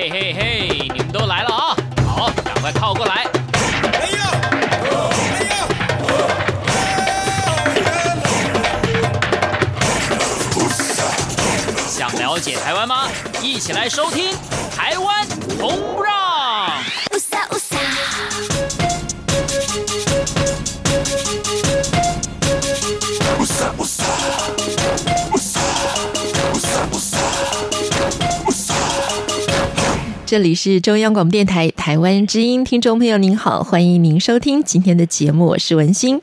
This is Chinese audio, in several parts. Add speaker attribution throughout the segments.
Speaker 1: 嘿嘿嘿，你们都来了啊！好，赶快靠过来。想了解台湾吗？一起来收听《台湾红不让》。
Speaker 2: 这里是中央广播电台台湾之音，听众朋友您好，欢迎您收听今天的节目，我是文心。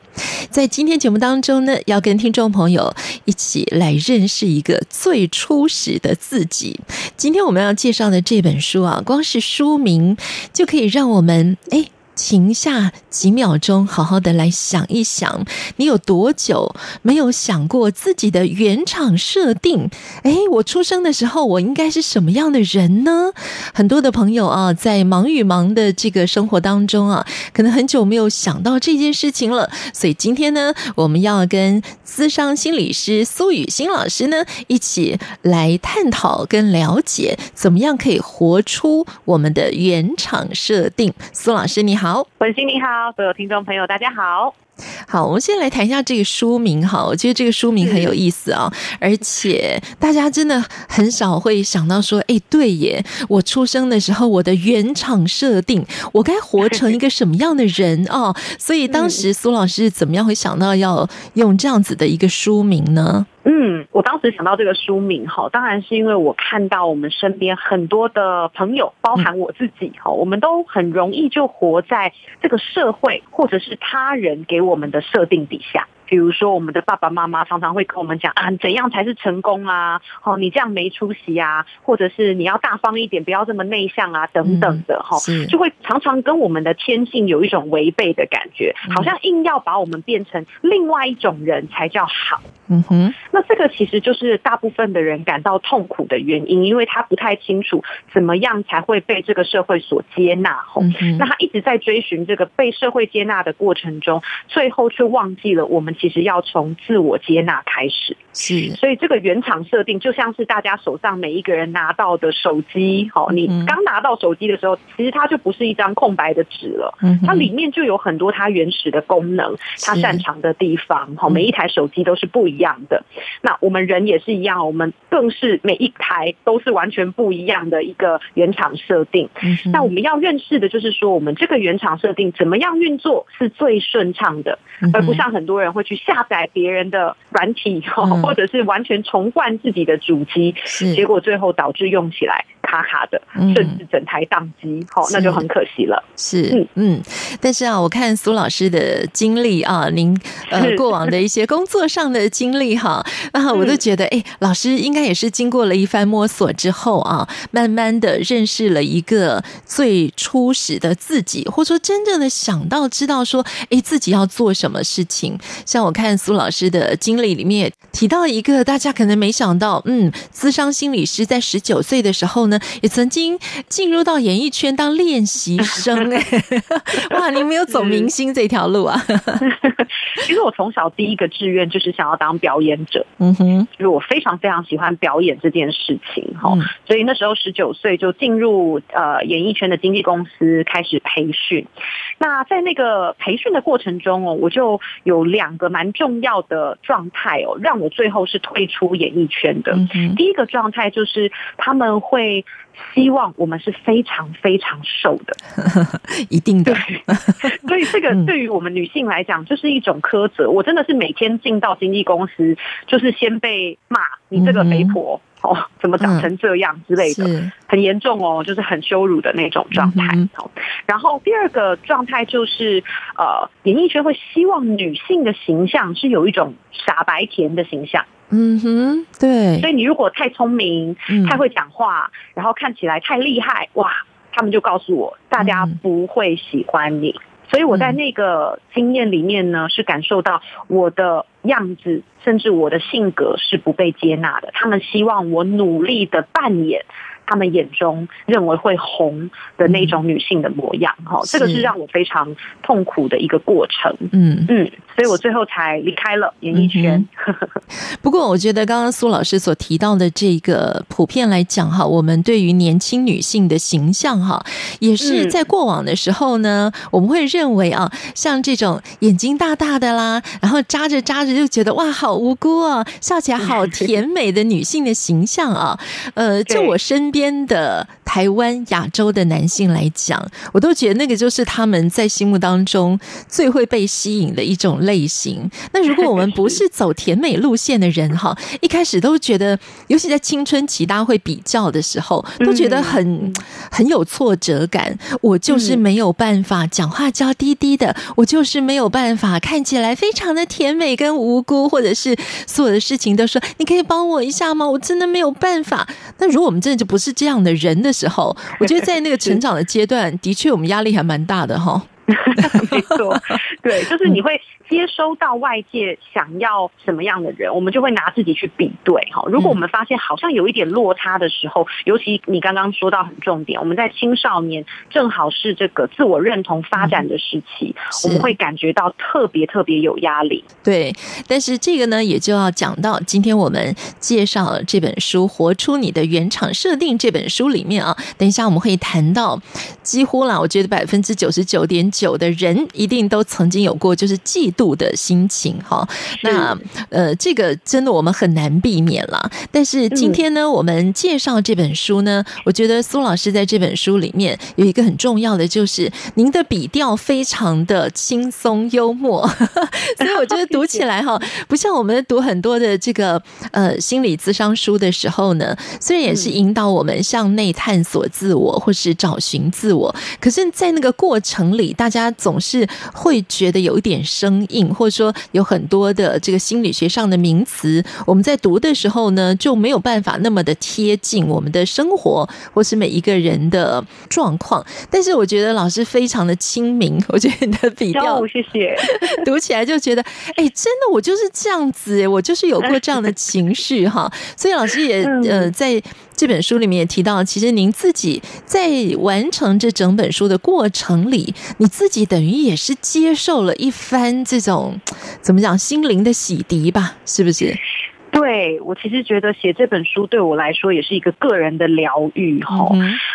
Speaker 2: 在今天节目当中呢，要跟听众朋友一起来认识一个最初始的自己。今天我们要介绍的这本书啊，光是书名就可以让我们诶停下几秒钟，好好的来想一想，你有多久没有想过自己的原厂设定？哎，我出生的时候，我应该是什么样的人呢？很多的朋友啊，在忙与忙的这个生活当中啊，可能很久没有想到这件事情了。所以今天呢，我们要跟咨商心理师苏雨欣老师呢，一起来探讨跟了解，怎么样可以活出我们的原厂设定。苏老师，你好。好，
Speaker 3: 文心你好，所有听众朋友大家好。
Speaker 2: 好，我们先来谈一下这个书名。哈，我觉得这个书名很有意思啊，而且大家真的很少会想到说，哎，对耶，我出生的时候，我的原厂设定，我该活成一个什么样的人哦？所以当时苏老师怎么样会想到要用这样子的一个书名呢？
Speaker 3: 嗯，我当时想到这个书名哈，当然是因为我看到我们身边很多的朋友，包含我自己哈，我们都很容易就活在这个社会或者是他人给我们的设定底下。比如说，我们的爸爸妈妈常常会跟我们讲啊，怎样才是成功啊？哦，你这样没出息啊，或者是你要大方一点，不要这么内向啊，等等的哈，就会常常跟我们的天性有一种违背的感觉，好像硬要把我们变成另外一种人才叫好。嗯哼，那这个其实就是大部分的人感到痛苦的原因，因为他不太清楚怎么样才会被这个社会所接纳。吼，那他一直在追寻这个被社会接纳的过程中，最后却忘记了我们。其实要从自我接纳开始，是，所以这个原厂设定就像是大家手上每一个人拿到的手机，好，你刚拿到手机的时候，其实它就不是一张空白的纸了，它里面就有很多它原始的功能，它擅长的地方，好，每一台手机都是不一样的。那我们人也是一样，我们更是每一台都是完全不一样的一个原厂设定。那我们要认识的就是说，我们这个原厂设定怎么样运作是最顺畅的，而不像很多人会。去下载别人的软体，或者是完全重灌自己的主机，结果最后导致用起来卡卡的，甚至整台宕机，好，那就很可惜了。
Speaker 2: 是，嗯嗯，但是啊，我看苏老师的经历啊，您呃过往的一些工作上的经历哈啊，我都觉得哎，老师应该也是经过了一番摸索之后啊，慢慢的认识了一个最初始的自己，或者说真正的想到知道说，哎，自己要做什么事情。像我看苏老师的经历里面提到一个大家可能没想到，嗯，资商心理师在十九岁的时候呢。也曾经进入到演艺圈当练习生哎，哇！你没有走明星这条路啊？
Speaker 3: 其实我从小第一个志愿就是想要当表演者，嗯哼，就是我非常非常喜欢表演这件事情哈，所以那时候十九岁就进入呃演艺圈的经纪公司开始培训。那在那个培训的过程中哦，我就有两个蛮重要的状态哦，让我最后是退出演艺圈的。第一个状态就是他们会。希望我们是非常非常瘦的，
Speaker 2: 一定的。
Speaker 3: 所以这个对于我们女性来讲，就是一种苛责。我真的是每天进到经纪公司，就是先被骂你这个肥婆哦，怎么长成这样之类的，很严重哦，就是很羞辱的那种状态。然后第二个状态就是，呃，演艺圈会希望女性的形象是有一种傻白甜的形象。
Speaker 2: 嗯哼，对。
Speaker 3: 所以你如果太聪明、太会讲话，然后看起来太厉害，哇，他们就告诉我，大家不会喜欢你。所以我在那个经验里面呢，是感受到我的样子，甚至我的性格是不被接纳的。他们希望我努力的扮演他们眼中认为会红的那种女性的模样。哈、嗯，这个是让我非常痛苦的一个过程。嗯嗯，所以我最后才离开了演艺圈。嗯、
Speaker 2: 不过，我觉得刚刚苏老师所提到的这个普遍来讲哈，我们对于年轻女性的形象哈，也是在过往的时候呢，嗯、我们会认为啊，像这种眼睛大大的啦，然后扎着扎着就觉得哇，好无辜啊，笑起来好 甜美的女性的形象啊。呃，就我身边的台湾、亚洲的男性来讲，我都觉得那个就是他们在心目当中最会被吸引的一种类型。那如果我们不是走甜美路线的人哈，一开始都觉得，尤其在青春期大家会比较的时候，都觉得很很有挫折感。我就是没有办法讲话娇滴滴的，我就是没有办法看起来非常的甜美跟无辜，或者是所有的事情都说你可以帮我一下吗？我真的没有办法。那如果我们真的就不是是这样的人的时候，我觉得在那个成长的阶段，的确我们压力还蛮大的哈。
Speaker 3: 没错，对，就是你会。接收到外界想要什么样的人，我们就会拿自己去比对哈。如果我们发现好像有一点落差的时候，尤其你刚刚说到很重点，我们在青少年正好是这个自我认同发展的时期，我们会感觉到特别特别有压力。
Speaker 2: 对，但是这个呢，也就要讲到今天我们介绍这本书《活出你的原厂设定》这本书里面啊，等一下我们会谈到，几乎啦，我觉得百分之九十九点九的人一定都曾经有过，就是嫉妒的心情哈，那呃，这个真的我们很难避免了。但是今天呢，我们介绍这本书呢，我觉得苏老师在这本书里面有一个很重要的，就是您的笔调非常的轻松幽默，所以我觉得 读起来哈，不像我们读很多的这个呃心理咨商书的时候呢，虽然也是引导我们向内探索自我或是找寻自我，可是，在那个过程里，大家总是会觉得有一点生硬，或者说有很多的这个心理学上的名词，我们在读的时候呢，就没有办法那么的贴近我们的生活，或是每一个人的状况。但是我觉得老师非常的亲民，我觉得你的笔调，
Speaker 3: 谢谢，
Speaker 2: 读起来就觉得，哎，真的我就是这样子，我就是有过这样的情绪哈。所以老师也呃在。这本书里面也提到，其实您自己在完成这整本书的过程里，你自己等于也是接受了一番这种怎么讲心灵的洗涤吧，是不是？
Speaker 3: 对，我其实觉得写这本书对我来说也是一个个人的疗愈哈，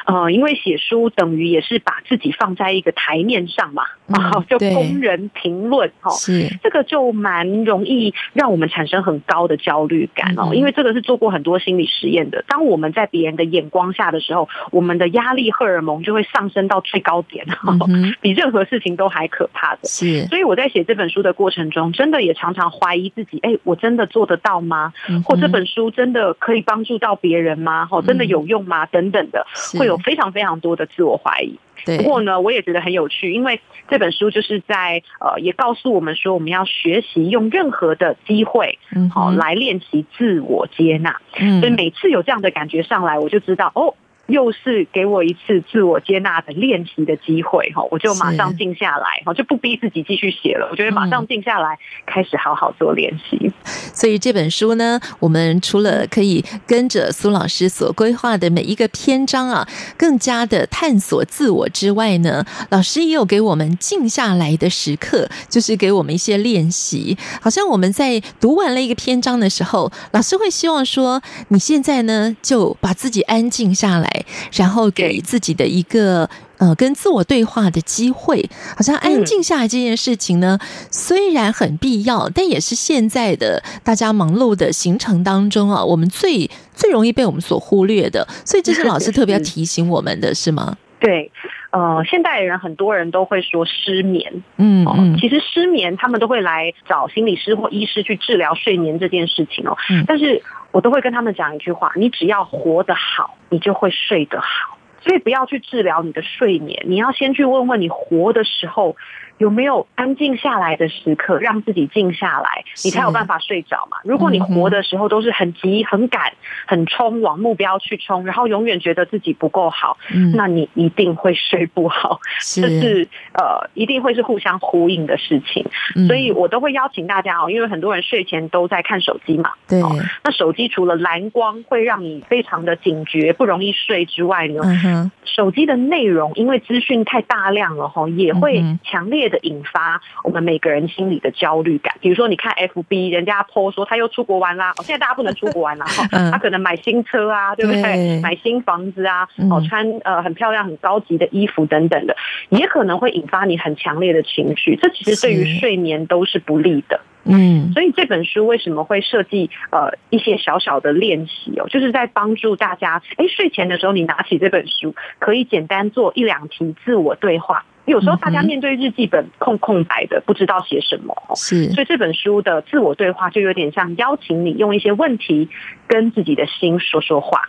Speaker 3: 呃，因为写书等于也是把自己放在一个台面上嘛，啊、嗯，就供人评论哈，是这个就蛮容易让我们产生很高的焦虑感哦，因为这个是做过很多心理实验的，当我们在别人的眼光下的时候，我们的压力荷尔蒙就会上升到最高点，嗯、比任何事情都还可怕的。是，所以我在写这本书的过程中，真的也常常怀疑自己，哎，我真的做得到吗？或这本书真的可以帮助到别人吗？哈，真的有用吗？等等的，会有非常非常多的自我怀疑。不过呢，我也觉得很有趣，因为这本书就是在呃，也告诉我们说，我们要学习用任何的机会，好来练习自我接纳。所以每次有这样的感觉上来，我就知道哦。又是给我一次自我接纳的练习的机会哈，我就马上静下来哈，就不逼自己继续写了。我觉得马上静下来，开始好好做练习。
Speaker 2: 所以这本书呢，我们除了可以跟着苏老师所规划的每一个篇章啊，更加的探索自我之外呢，老师也有给我们静下来的时刻，就是给我们一些练习。好像我们在读完了一个篇章的时候，老师会希望说，你现在呢就把自己安静下来。然后给自己的一个呃跟自我对话的机会，好像安静下来这件事情呢，虽然很必要，但也是现在的大家忙碌的行程当中啊，我们最最容易被我们所忽略的。所以这是老师特别要 提醒我们的，是吗？
Speaker 3: 对，呃，现代人很多人都会说失眠，
Speaker 2: 嗯嗯，
Speaker 3: 其实失眠他们都会来找心理师或医师去治疗睡眠这件事情哦，但是。我都会跟他们讲一句话：你只要活得好，你就会睡得好。所以不要去治疗你的睡眠，你要先去问问你活的时候，有没有安静下来的时刻，让自己静下来，你才有办法睡着嘛。如果你活的时候都是很急、很赶、很冲，往目标去冲，然后永远觉得自己不够好，嗯，那你一定会睡不好。这是呃，一定会是互相呼应的事情。所以我都会邀请大家哦，因为很多人睡前都在看手机嘛。
Speaker 2: 对。
Speaker 3: 那手机除了蓝光会让你非常的警觉，不容易睡之外呢，手机的内容因为资讯太大量了哈，也会强烈的引发我们每个人心里的焦虑感。比如说，你看 FB，人家 po 说他又出国玩啦，哦，现在大家不能出国玩啦，哈，他可能买新车啊，对不对？买新房子啊，哦，穿呃很漂亮、很高级的衣服等等的，也可能会引发你很强烈的情绪。这其实对于睡眠都是不利的。嗯，所以这本书为什么会设计呃一些小小的练习哦，就是在帮助大家，哎，睡前的时候你拿起这本书，可以简单做一两题自我对话。有时候大家面对日记本空空白的，不知道写什么，是，所以这本书的自我对话就有点像邀请你用一些问题跟自己的心说说话。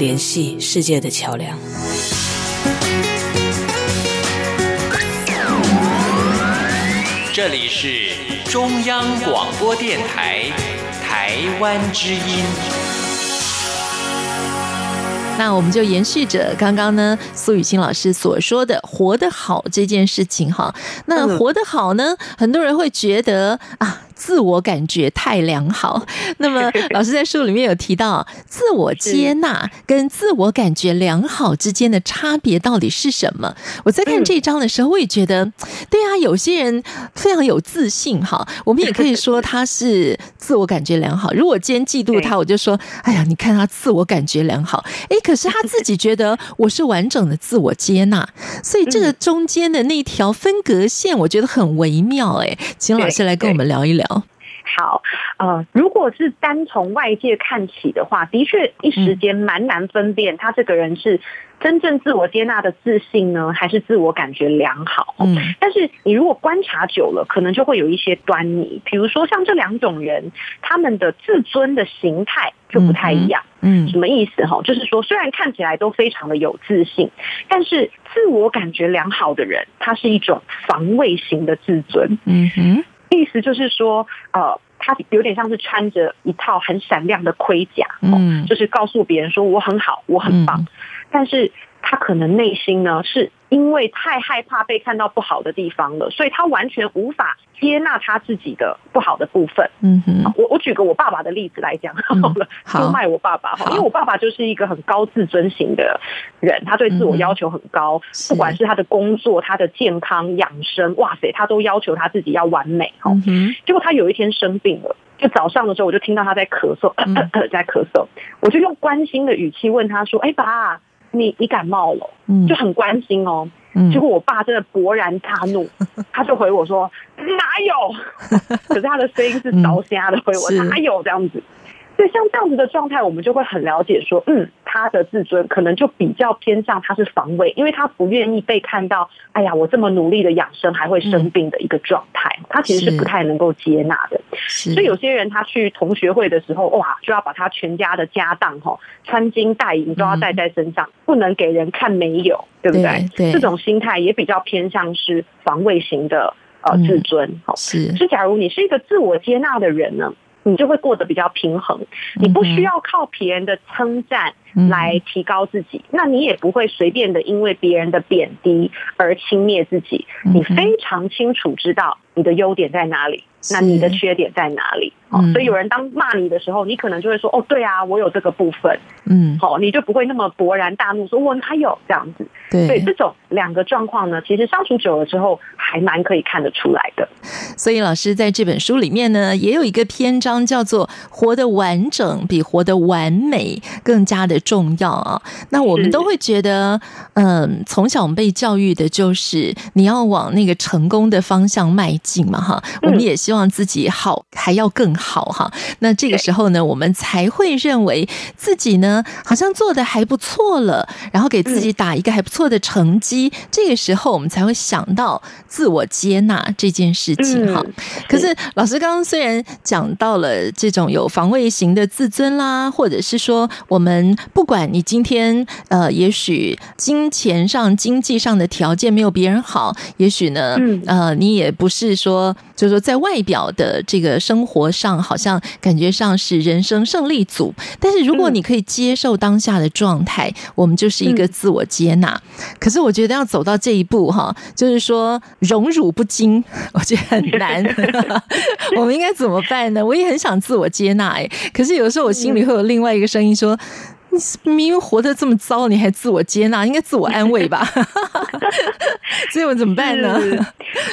Speaker 4: 联系世界的桥梁。
Speaker 1: 这里是。中央广播电台台湾之音。
Speaker 2: 那我们就延续着刚刚呢，苏雨欣老师所说的“活得好”这件事情哈。那活得好呢，很多人会觉得啊。自我感觉太良好，那么老师在书里面有提到，自我接纳跟自我感觉良好之间的差别到底是什么？我在看这一章的时候，我也觉得，对啊，有些人非常有自信哈，我们也可以说他是自我感觉良好。如果今天嫉妒他，我就说，哎呀，你看他自我感觉良好，哎，可是他自己觉得我是完整的自我接纳，所以这个中间的那条分隔线，我觉得很微妙。哎，请老师来跟我们聊一聊。
Speaker 3: 好，呃，如果是单从外界看起的话，的确一时间蛮难分辨他这个人是真正自我接纳的自信呢，还是自我感觉良好。嗯，但是你如果观察久了，可能就会有一些端倪。比如说像这两种人，他们的自尊的形态就不太一样。嗯，什么意思？哈，就是说虽然看起来都非常的有自信，但是自我感觉良好的人，他是一种防卫型的自尊。嗯哼。意思就是说，呃，他有点像是穿着一套很闪亮的盔甲，嗯，就是告诉别人说我很好，我很棒，嗯，但是他可能内心呢是。因为太害怕被看到不好的地方了，所以他完全无法接纳他自己的不好的部分。嗯哼，我我举个我爸爸的例子来讲好了，出卖我爸爸哈，因为我爸爸就是一个很高自尊型的人，他对自我要求很高，不管是他的工作、他的健康、养生，哇塞，他都要求他自己要完美哈。结果他有一天生病了，就早上的时候我就听到他在咳嗽，在咳嗽，我就用关心的语气问他说：“哎，爸。”你你感冒了，就很关心哦。嗯、结果我爸真的勃然大怒，嗯、他就回我说：“哪有？” 可是他的声音是着瞎的，回我：“哪有这样子？”所以像这样子的状态，我们就会很了解说，嗯，他的自尊可能就比较偏向他是防卫，因为他不愿意被看到。哎呀，我这么努力的养生还会生病的一个状态，他其实是不太能够接纳的。所以有些人他去同学会的时候，哇，就要把他全家的家当哈，穿金戴银都要带在身上，不能给人看没有，对不对？对，这种心态也比较偏向是防卫型的呃自尊。好，是。是，假如你是一个自我接纳的人呢？你就会过得比较平衡，你不需要靠别人的称赞来提高自己，那你也不会随便的因为别人的贬低而轻蔑自己。你非常清楚知道你的优点在哪里，那你的缺点在哪里？哦，所以有人当骂你的时候，你可能就会说：“哦，对啊，我有这个部分。”嗯，好，你就不会那么勃然大怒，说我哪有这样子。对，所以这种两个状况呢，其实相处久了之后，还蛮可以看得出来的。
Speaker 2: 所以老师在这本书里面呢，也有一个篇章叫做“活得完整比活得完美更加的重要啊。那我们都会觉得，嗯，从小我们被教育的就是你要往那个成功的方向迈进嘛，哈。我们也希望自己好，还要更好哈。那这个时候呢，我们才会认为自己呢，好像做的还不错了，然后给自己打一个还不错的成绩。这个时候，我们才会想到自我接纳这件事情哈。可是老师刚刚虽然讲到了这种有防卫型的自尊啦，或者是说，我们不管你今天呃，也许金钱上、经济上的条件没有别人好，也许呢，呃，你也不是说，就是说在外表的这个生活上，好像感觉上是人生胜利组。但是如果你可以接受当下的状态，我们就是一个自我接纳。可是我觉得要走到这一步哈，就是说荣辱不惊，我觉得很难。我们应该怎么办呢？我也很想自我接纳哎，可是有时候我心里会有另外一个声音说。你明明活得这么糟，你还自我接纳，应该自我安慰吧？所以我怎么办呢？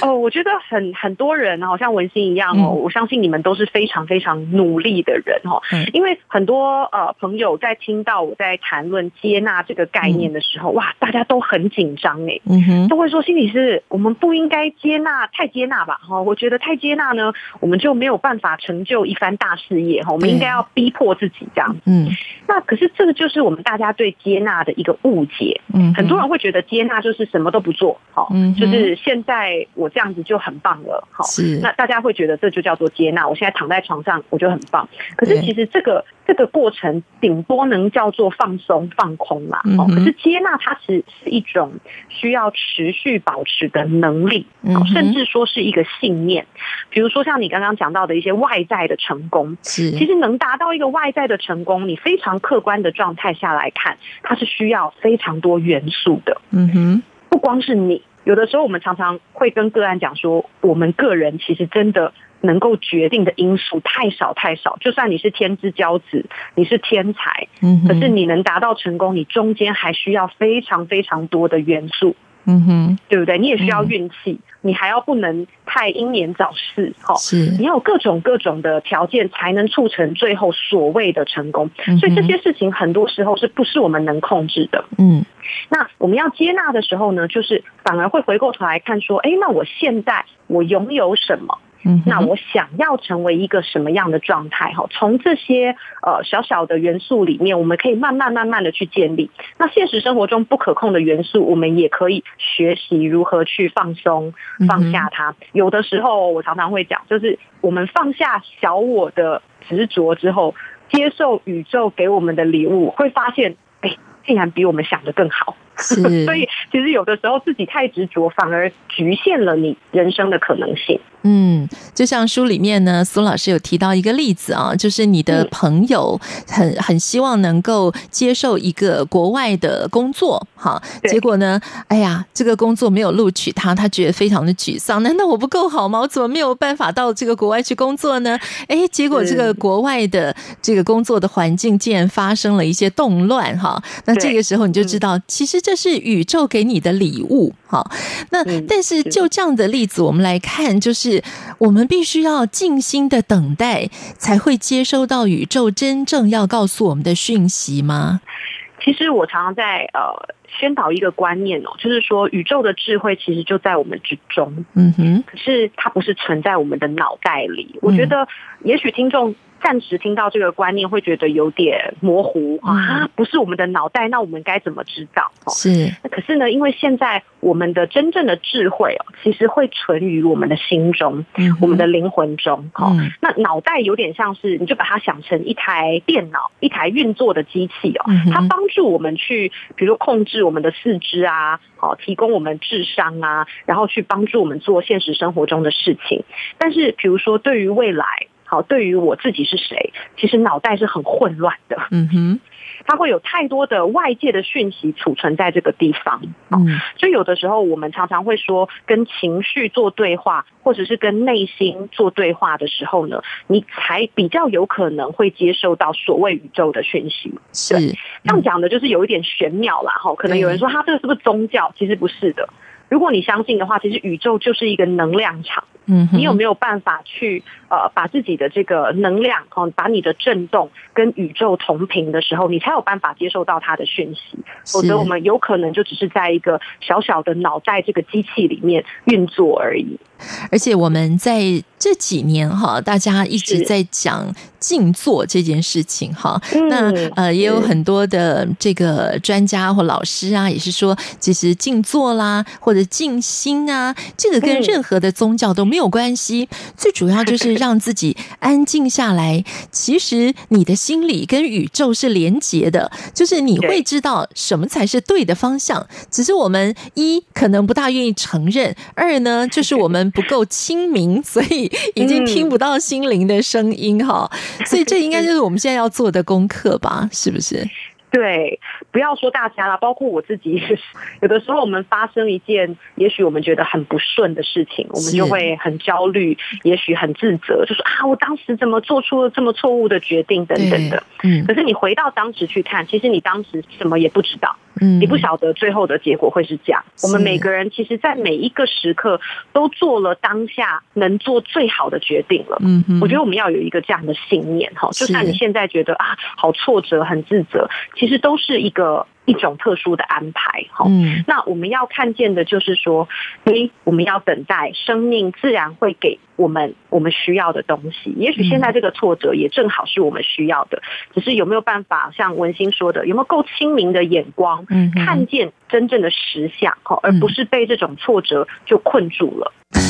Speaker 3: 哦，我觉得很很多人好像文心一样哦、嗯，我相信你们都是非常非常努力的人哦。嗯、因为很多呃朋友在听到我在谈论接纳这个概念的时候，嗯、哇，大家都很紧张哎，嗯哼，都会说心理师，我们不应该接纳太接纳吧？哈，我觉得太接纳呢，我们就没有办法成就一番大事业哈。我们应该要逼迫自己这样，嗯，那可是这。这就是我们大家对接纳的一个误解。嗯，很多人会觉得接纳就是什么都不做，好，嗯，就是现在我这样子就很棒了，好，是。那大家会觉得这就叫做接纳。我现在躺在床上，我就很棒。可是其实这个这个过程顶多能叫做放松放空嘛。哦，可是接纳它其实是一种需要持续保持的能力，甚至说是一个信念。比如说像你刚刚讲到的一些外在的成功，其实能达到一个外在的成功，你非常客观的状态下来看，它是需要非常多元素的。嗯哼，不光是你，有的时候我们常常会跟个案讲说，我们个人其实真的能够决定的因素太少太少。就算你是天之骄子，你是天才，嗯，可是你能达到成功，你中间还需要非常非常多的元素。嗯哼，对不对？你也需要运气，嗯，你还要不能太英年早逝，哈，是，你要有各种各种的条件，才能促成最后所谓的成功。嗯。所以这些事情很多时候是不是我们能控制的？嗯，那我们要接纳的时候呢，就是反而会回过头来看说，哎，那我现在我拥有什么？那我想要成为一个什么样的状态？哈，从这些呃小小的元素里面，我们可以慢慢慢慢的去建立。那现实生活中不可控的元素，我们也可以学习如何去放松、放下它。有的时候，我常常会讲，就是我们放下小我的执着之后，接受宇宙给我们的礼物，会发现，哎，竟然比我们想的更好。是，所以其实有的时候自己太执着，反而局限了你人生的可能性。
Speaker 2: 嗯，就像书里面呢，苏老师有提到一个例子啊，就是你的朋友很很希望能够接受一个国外的工作，哈，结果呢，哎呀，这个工作没有录取他，他觉得非常的沮丧。难道我不够好吗？我怎么没有办法到这个国外去工作呢？哎，结果这个国外的这个工作的环境竟然发生了一些动乱，哈，那这个时候你就知道，其实这是宇宙给你的礼物，好。那但是就这样的例子，我们来看，就是。我们必须要静心的等待，才会接收到宇宙真正要告诉我们的讯息吗？
Speaker 3: 其实我常常在呃宣导一个观念哦，就是说宇宙的智慧其实就在我们之中，嗯哼，可是它不是存在我们的脑袋里。我觉得也许听众。暂时听到这个观念会觉得有点模糊啊，不是我们的脑袋，那我们该怎么知道？是，那可是呢，因为现在我们的真正的智慧哦，其实会存于我们的心中，嗯、我们的灵魂中。哦、嗯，那脑袋有点像是，你就把它想成一台电脑，一台运作的机器哦，它帮助我们去，比如控制我们的四肢啊，好，提供我们智商啊，然后去帮助我们做现实生活中的事情。但是，比如说对于未来。好，对于我自己是谁，其实脑袋是很混乱的。嗯哼，它会有太多的外界的讯息储存在这个地方。嗯，所以有的时候我们常常会说，跟情绪做对话，或者是跟内心做对话的时候呢，你才比较有可能会接受到所谓宇宙的讯息。是，这样讲的就是有一点玄妙啦。哈，可能有人说，他这个是不是宗教？其实不是的。如果你相信的话，其实宇宙就是一个能量场。
Speaker 2: 嗯，
Speaker 3: 你有没有办法去呃把自己的这个能量哦，把你的震动跟宇宙同频的时候，你才有办法接受到它的讯息。否则我们有可能就只是在一个小小的脑袋这个机器里面运作而已。
Speaker 2: 而且我们在这几年哈，大家一直在讲静坐这件事情哈。那呃，也有很多的这个专家或老师啊，也是说，其实静坐啦或者静心啊，这个跟任何的宗教都没有关系。最主要就是 让自己安静下来。其实你的心理跟宇宙是连结的，就是你会知道什么才是对的方向。只是我们一可能不大愿意承认，二呢就是我们。不够清明，所以已经听不到心灵的声音哈，嗯、所以这应该就是我们现在要做的功课吧？是不是？
Speaker 3: 对，不要说大家了，包括我自己，有的时候我们发生一件，也许我们觉得很不顺的事情，我们就会很焦虑，也许很自责，就说啊，我当时怎么做出了这么错误的决定等等的。嗯，可是你回到当时去看，其实你当时什么也不知道。嗯，你不晓得最后的结果会是这样。我们每个人其实，在每一个时刻都做了当下能做最好的决定了。嗯，我觉得我们要有一个这样的信念哈，就算你现在觉得啊，好挫折、很自责，其实都是一个。一种特殊的安排，哈，嗯，那我们要看见的就是说，诶，我们要等待生命自然会给我们我们需要的东西。也许现在这个挫折也正好是我们需要的，只是有没有办法像文心说的，有没有够清明的眼光，嗯，看见真正的实相，哈，而不是被这种挫折就困住了。
Speaker 2: 那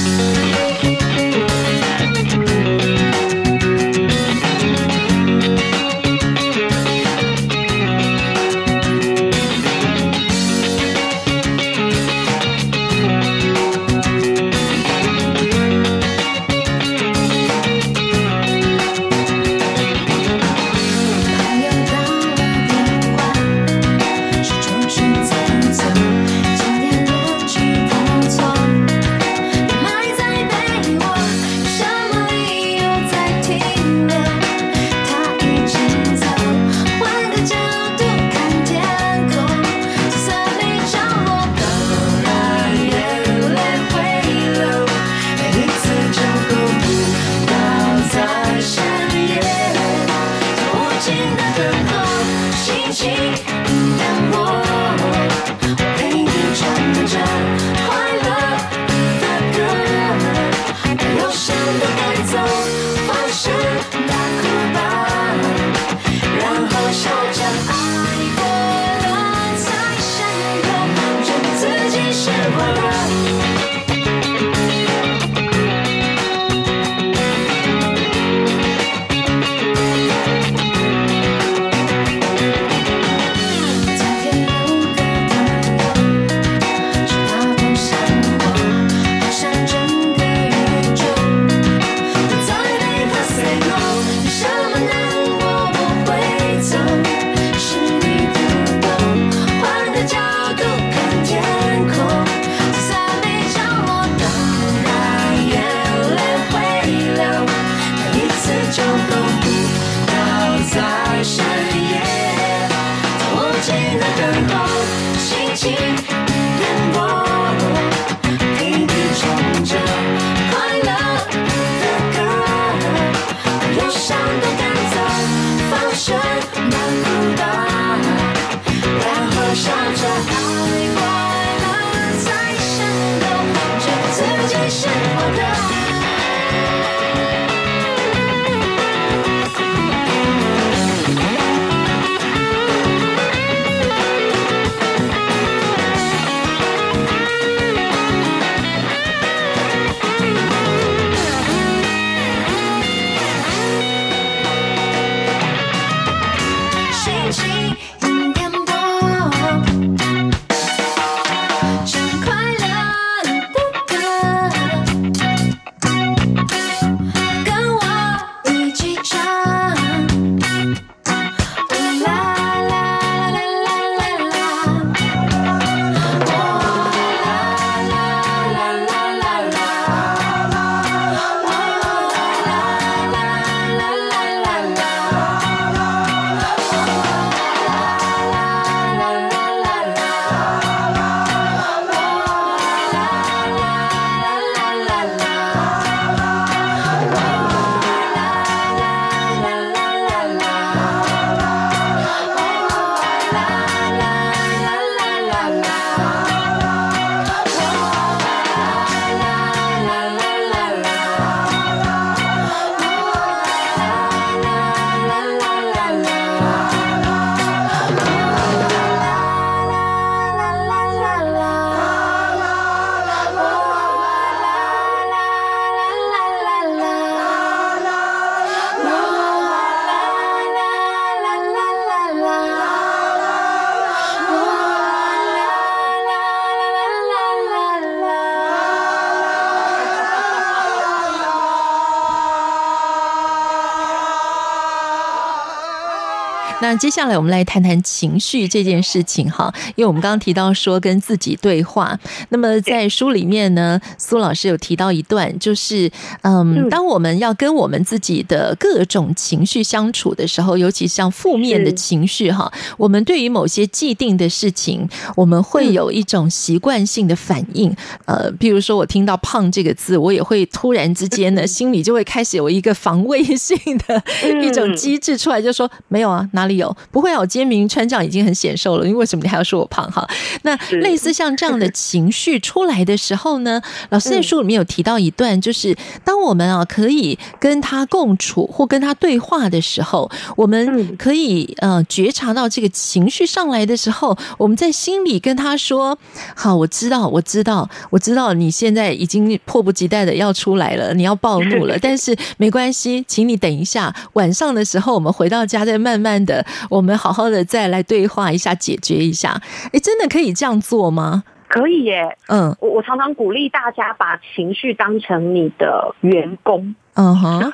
Speaker 2: 接下来我们来谈谈情绪这件事情哈，因为我们刚刚提到说跟自己对话，那么在书里面呢，苏老师有提到一段，就是嗯，当我们要跟我们自己的各种情绪相处的时候，尤其像负面的情绪哈，我们对于某些既定的事情，我们会有一种习惯性的反应，呃，比如说我听到“胖”这个字，我也会突然之间呢，心里就会开始有一个防卫性的一种机制出来，就说没有啊，哪里有？不会啊，我今天明明穿这样已经很显瘦了，因为为什么你还要说我胖？哈，那类似像这样的情绪出来的时候呢，老师在书里面有提到一段，就是当我们啊可以跟他共处或跟他对话的时候，我们可以呃觉察到这个情绪上来的时候，我们在心里跟他说：“好，我知道，我知道，我知道你现在已经迫不及待的要出来了，你要暴怒了，但是没关系，请你等一下，晚上的时候我们回到家再慢慢的，我们好好的再来对话一下，解决一下。哎，真的可以这样做吗？
Speaker 3: 可以耶。嗯，我我常常鼓励大家把情绪当成你的员工。嗯哼。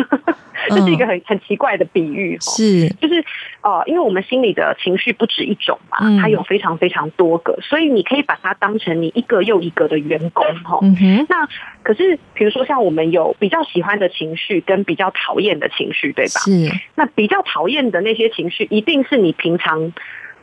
Speaker 3: 这是一个很很奇怪的比喻，
Speaker 2: 是，
Speaker 3: 就是呃，因为我们心里的情绪不止一种嘛，它有非常非常多个，所以你可以把它当成你一个又一个的员工哈。那可是，比如说像我们有比较喜欢的情绪跟比较讨厌的情绪，对吧？
Speaker 2: 是。
Speaker 3: 那比较讨厌的那些情绪，一定是你平常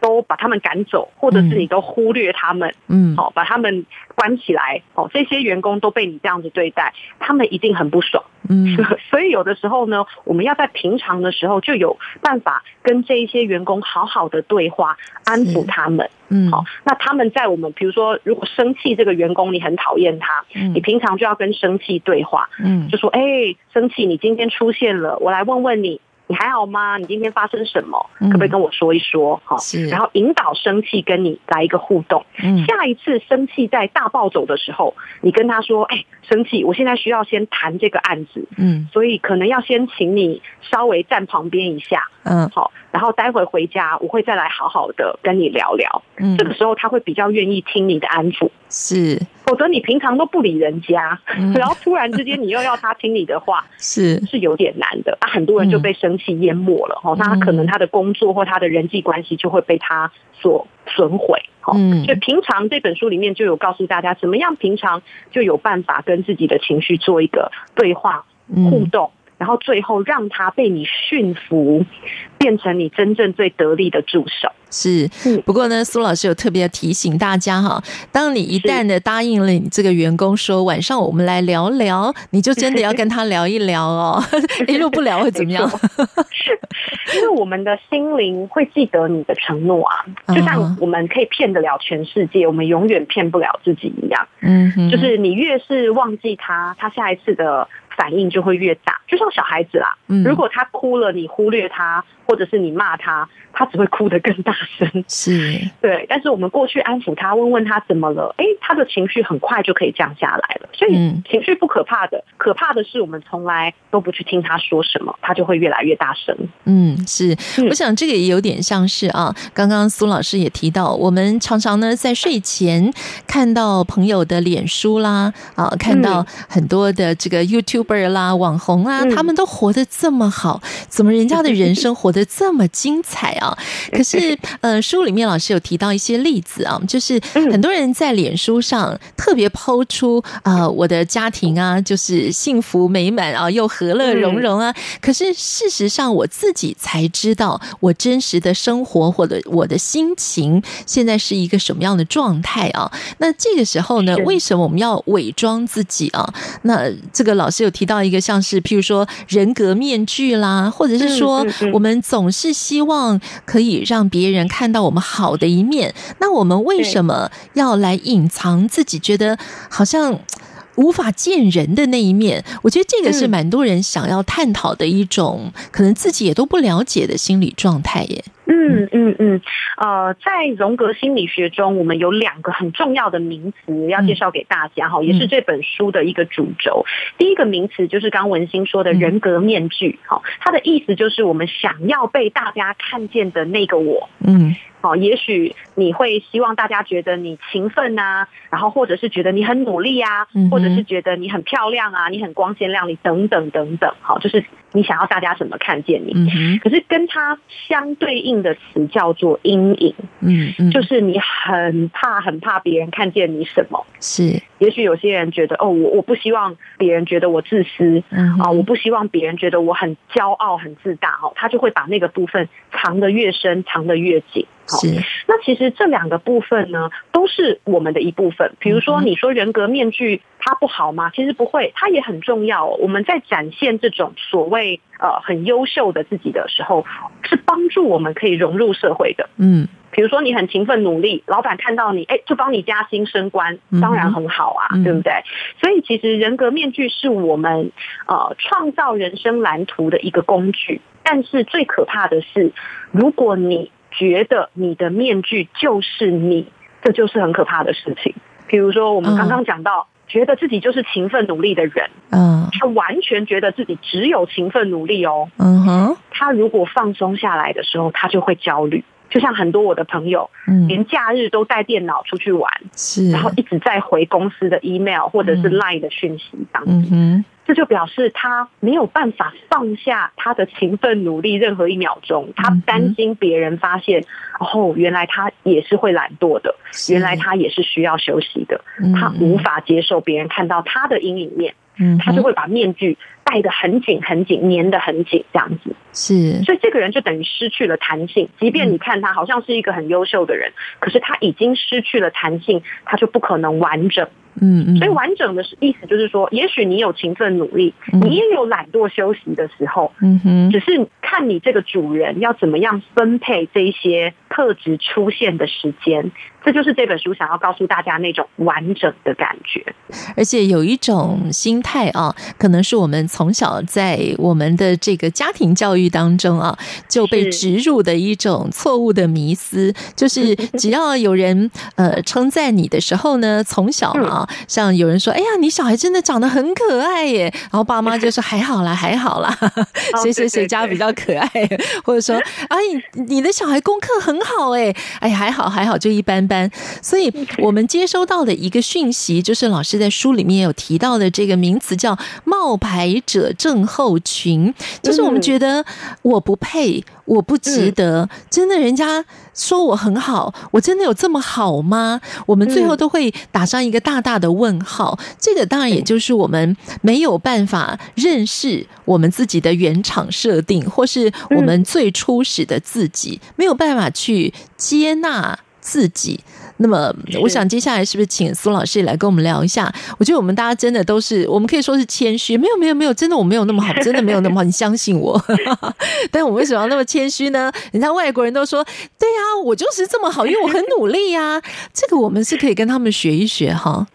Speaker 3: 都把他们赶走，或者是你都忽略他们，嗯，好，把他们关起来，哦，这些员工都被你这样子对待，他们一定很不爽。嗯，所以有的时候呢，我们要在平常的时候就有办法跟这一些员工好好的对话，安抚他们。嗯，好，那他们在我们比如说，如果生气这个员工你很讨厌他，嗯，你平常就要跟生气对话，嗯，就说，哎，生气，你今天出现了，我来问问你。你还好吗？你今天发生什么？可不可以跟我说一说？哈、嗯，然后引导生气跟你来一个互动。嗯，下一次生气在大暴走的时候，你跟他说：“哎、欸，生气，我现在需要先谈这个案子。”嗯，所以可能要先请你稍微站旁边一下。嗯，好，然后待会回家我会再来好好的跟你聊聊。嗯，这个时候他会比较愿意听你的安抚。
Speaker 2: 是。
Speaker 3: 否则你平常都不理人家，然后突然之间你又要他听你的话，是是有点难的。啊，很多人就被生气淹没了哈，那他可能他的工作或他的人际关系就会被他所损毁。哈，所以平常这本书里面就有告诉大家，怎么样平常就有办法跟自己的情绪做一个对话互动。然后最后让他被你驯服，变成你真正最得力的助手。
Speaker 2: 是，不过呢，苏老师有特别提醒大家哈，当你一旦的答应了你这个员工说晚上我们来聊聊，你就真的要跟他聊一聊哦。一路不聊会怎么样？
Speaker 3: 因为我们的心灵会记得你的承诺啊，就像我们可以骗得了全世界，我们永远骗不了自己一样。嗯，就是你越是忘记他，他下一次的。反应就会越大，就像小孩子啦。如果他哭了，你忽略他，或者是你骂他，他只会哭得更大声。是，对。但是我们过去安抚他，问问他怎么了，哎，他的情绪很快就可以降下来了。所以情绪不可怕的，可怕的是我们从来都不去听他说什么，他就会越来越大声。
Speaker 2: 嗯，是。我想这个也有点像是啊，刚刚苏老师也提到，我们常常呢在睡前看到朋友的脸书啦，啊，看到很多的这个 YouTube。啦，网红啊，他们都活得这么好，怎么人家的人生活得这么精彩啊？可是，呃，书里面老师有提到一些例子啊，就是很多人在脸书上特别 po 出啊，我的家庭啊，就是幸福美满啊，又和乐融融啊。可是事实上，我自己才知道，我真实的生活或者我的心情现在是一个什么样的状态啊？那这个时候呢，为什么我们要伪装自己啊？那这个老师有提。提到一个像是，譬如说人格面具啦，或者是说我们总是希望可以让别人看到我们好的一面，那我们为什么要来隐藏自己觉得好像无法见人的那一面？我觉得这个是蛮多人想要探讨的一种，可能自己也都不了解的心理状态耶。
Speaker 3: 嗯嗯嗯，呃，在荣格心理学中，我们有两个很重要的名词要介绍给大家哈，也是这本书的一个主轴。第一个名词就是刚文心说的人格面具，哈，它的意思就是我们想要被大家看见的那个我，嗯。哦，也许你会希望大家觉得你勤奋啊，然后或者是觉得你很努力啊，或者是觉得你很漂亮啊，你很光鲜亮丽等等等等。好，就是你想要大家怎么看见你？
Speaker 2: 嗯，
Speaker 3: 可是跟它相对应的词叫做阴影。
Speaker 2: 嗯嗯，
Speaker 3: 就是你很怕很怕别人看见你什么？
Speaker 2: 是。
Speaker 3: 也许有些人觉得哦，我我不希望别人觉得我自私，
Speaker 2: 嗯
Speaker 3: 啊，我不希望别人觉得我很骄傲、很自大哦，他就会把那个部分藏得越深，藏得越紧。
Speaker 2: 是。
Speaker 3: 那其实这两个部分呢，都是我们的一部分。比如说，你说人格面具它不好吗？其实不会，它也很重要。我们在展现这种所谓呃很优秀的自己的时候，是帮助我们可以融入社会的。
Speaker 2: 嗯。
Speaker 3: 比如说你很勤奋努力，老板看到你，哎，就帮你加薪升官，当然很好啊，
Speaker 2: 嗯、
Speaker 3: 对不对？所以其实人格面具是我们呃创造人生蓝图的一个工具。但是最可怕的是，如果你觉得你的面具就是你，这就是很可怕的事情。比如说我们刚刚讲到，嗯、觉得自己就是勤奋努力的人，嗯，他完全觉得自己只有勤奋努力哦，
Speaker 2: 嗯哼，
Speaker 3: 他如果放松下来的时候，他就会焦虑。就像很多我的朋友，嗯，连假日都带电脑出去玩，
Speaker 2: 是，
Speaker 3: 然后一直在回公司的 email 或者是 line 的讯息当中，
Speaker 2: 嗯哼，
Speaker 3: 这就表示他没有办法放下他的勤奋努力任何一秒钟，他担心别人发现，哦，原来他也是会懒惰的，原来他也是需要休息的，他无法接受别人看到他的阴影面，嗯，他就会把面具戴得很紧很紧，粘得很紧，这样子。
Speaker 2: 是，
Speaker 3: 所以这个人就等于失去了弹性。即便你看他好像是一个很优秀的人，可是他已经失去了弹性，他就不可能完整。
Speaker 2: 嗯嗯。
Speaker 3: 所以完整的意思就是说，也许你有勤奋努力，你也有懒惰休息的时候。
Speaker 2: 嗯哼。
Speaker 3: 只是看你这个主人要怎么样分配这一些特质出现的时间。这就是这本书想要告诉大家那种完整的感觉。
Speaker 2: 而且有一种心态啊，可能是我们从小在我们的这个家庭教育。当中啊，就被植入的一种错误的迷思，就是只要有人呃称赞你的时候呢，从小啊，像有人说，哎呀，你小孩真的长得很可爱耶，然后爸妈就说还好啦，还好啦，谁谁谁家比较可爱，或者说，哎，你的小孩功课很好哎，哎，还好还好，就一般般。所以我们接收到的一个讯息，就是老师在书里面有提到的这个名词叫冒牌者症候群，就是我们觉得。我不配，我不值得。真的，人家说我很好，我真的有这么好吗？我们最后都会打上一个大大的问号。这个当然也就是我们没有办法认识我们自己的原厂设定，或是我们最初始的自己，没有办法去接纳自己。那么，我想接下来是不是请苏老师也来跟我们聊一下？我觉得我们大家真的都是，我们可以说是谦虚，没有没有没有，真的我没有那么好，真的没有那么好，你相信我。但我为什么要那么谦虚呢？人家外国人都说，对呀，我就是这么好，因为我很努力呀。这个我们是可以跟他们学一学哈。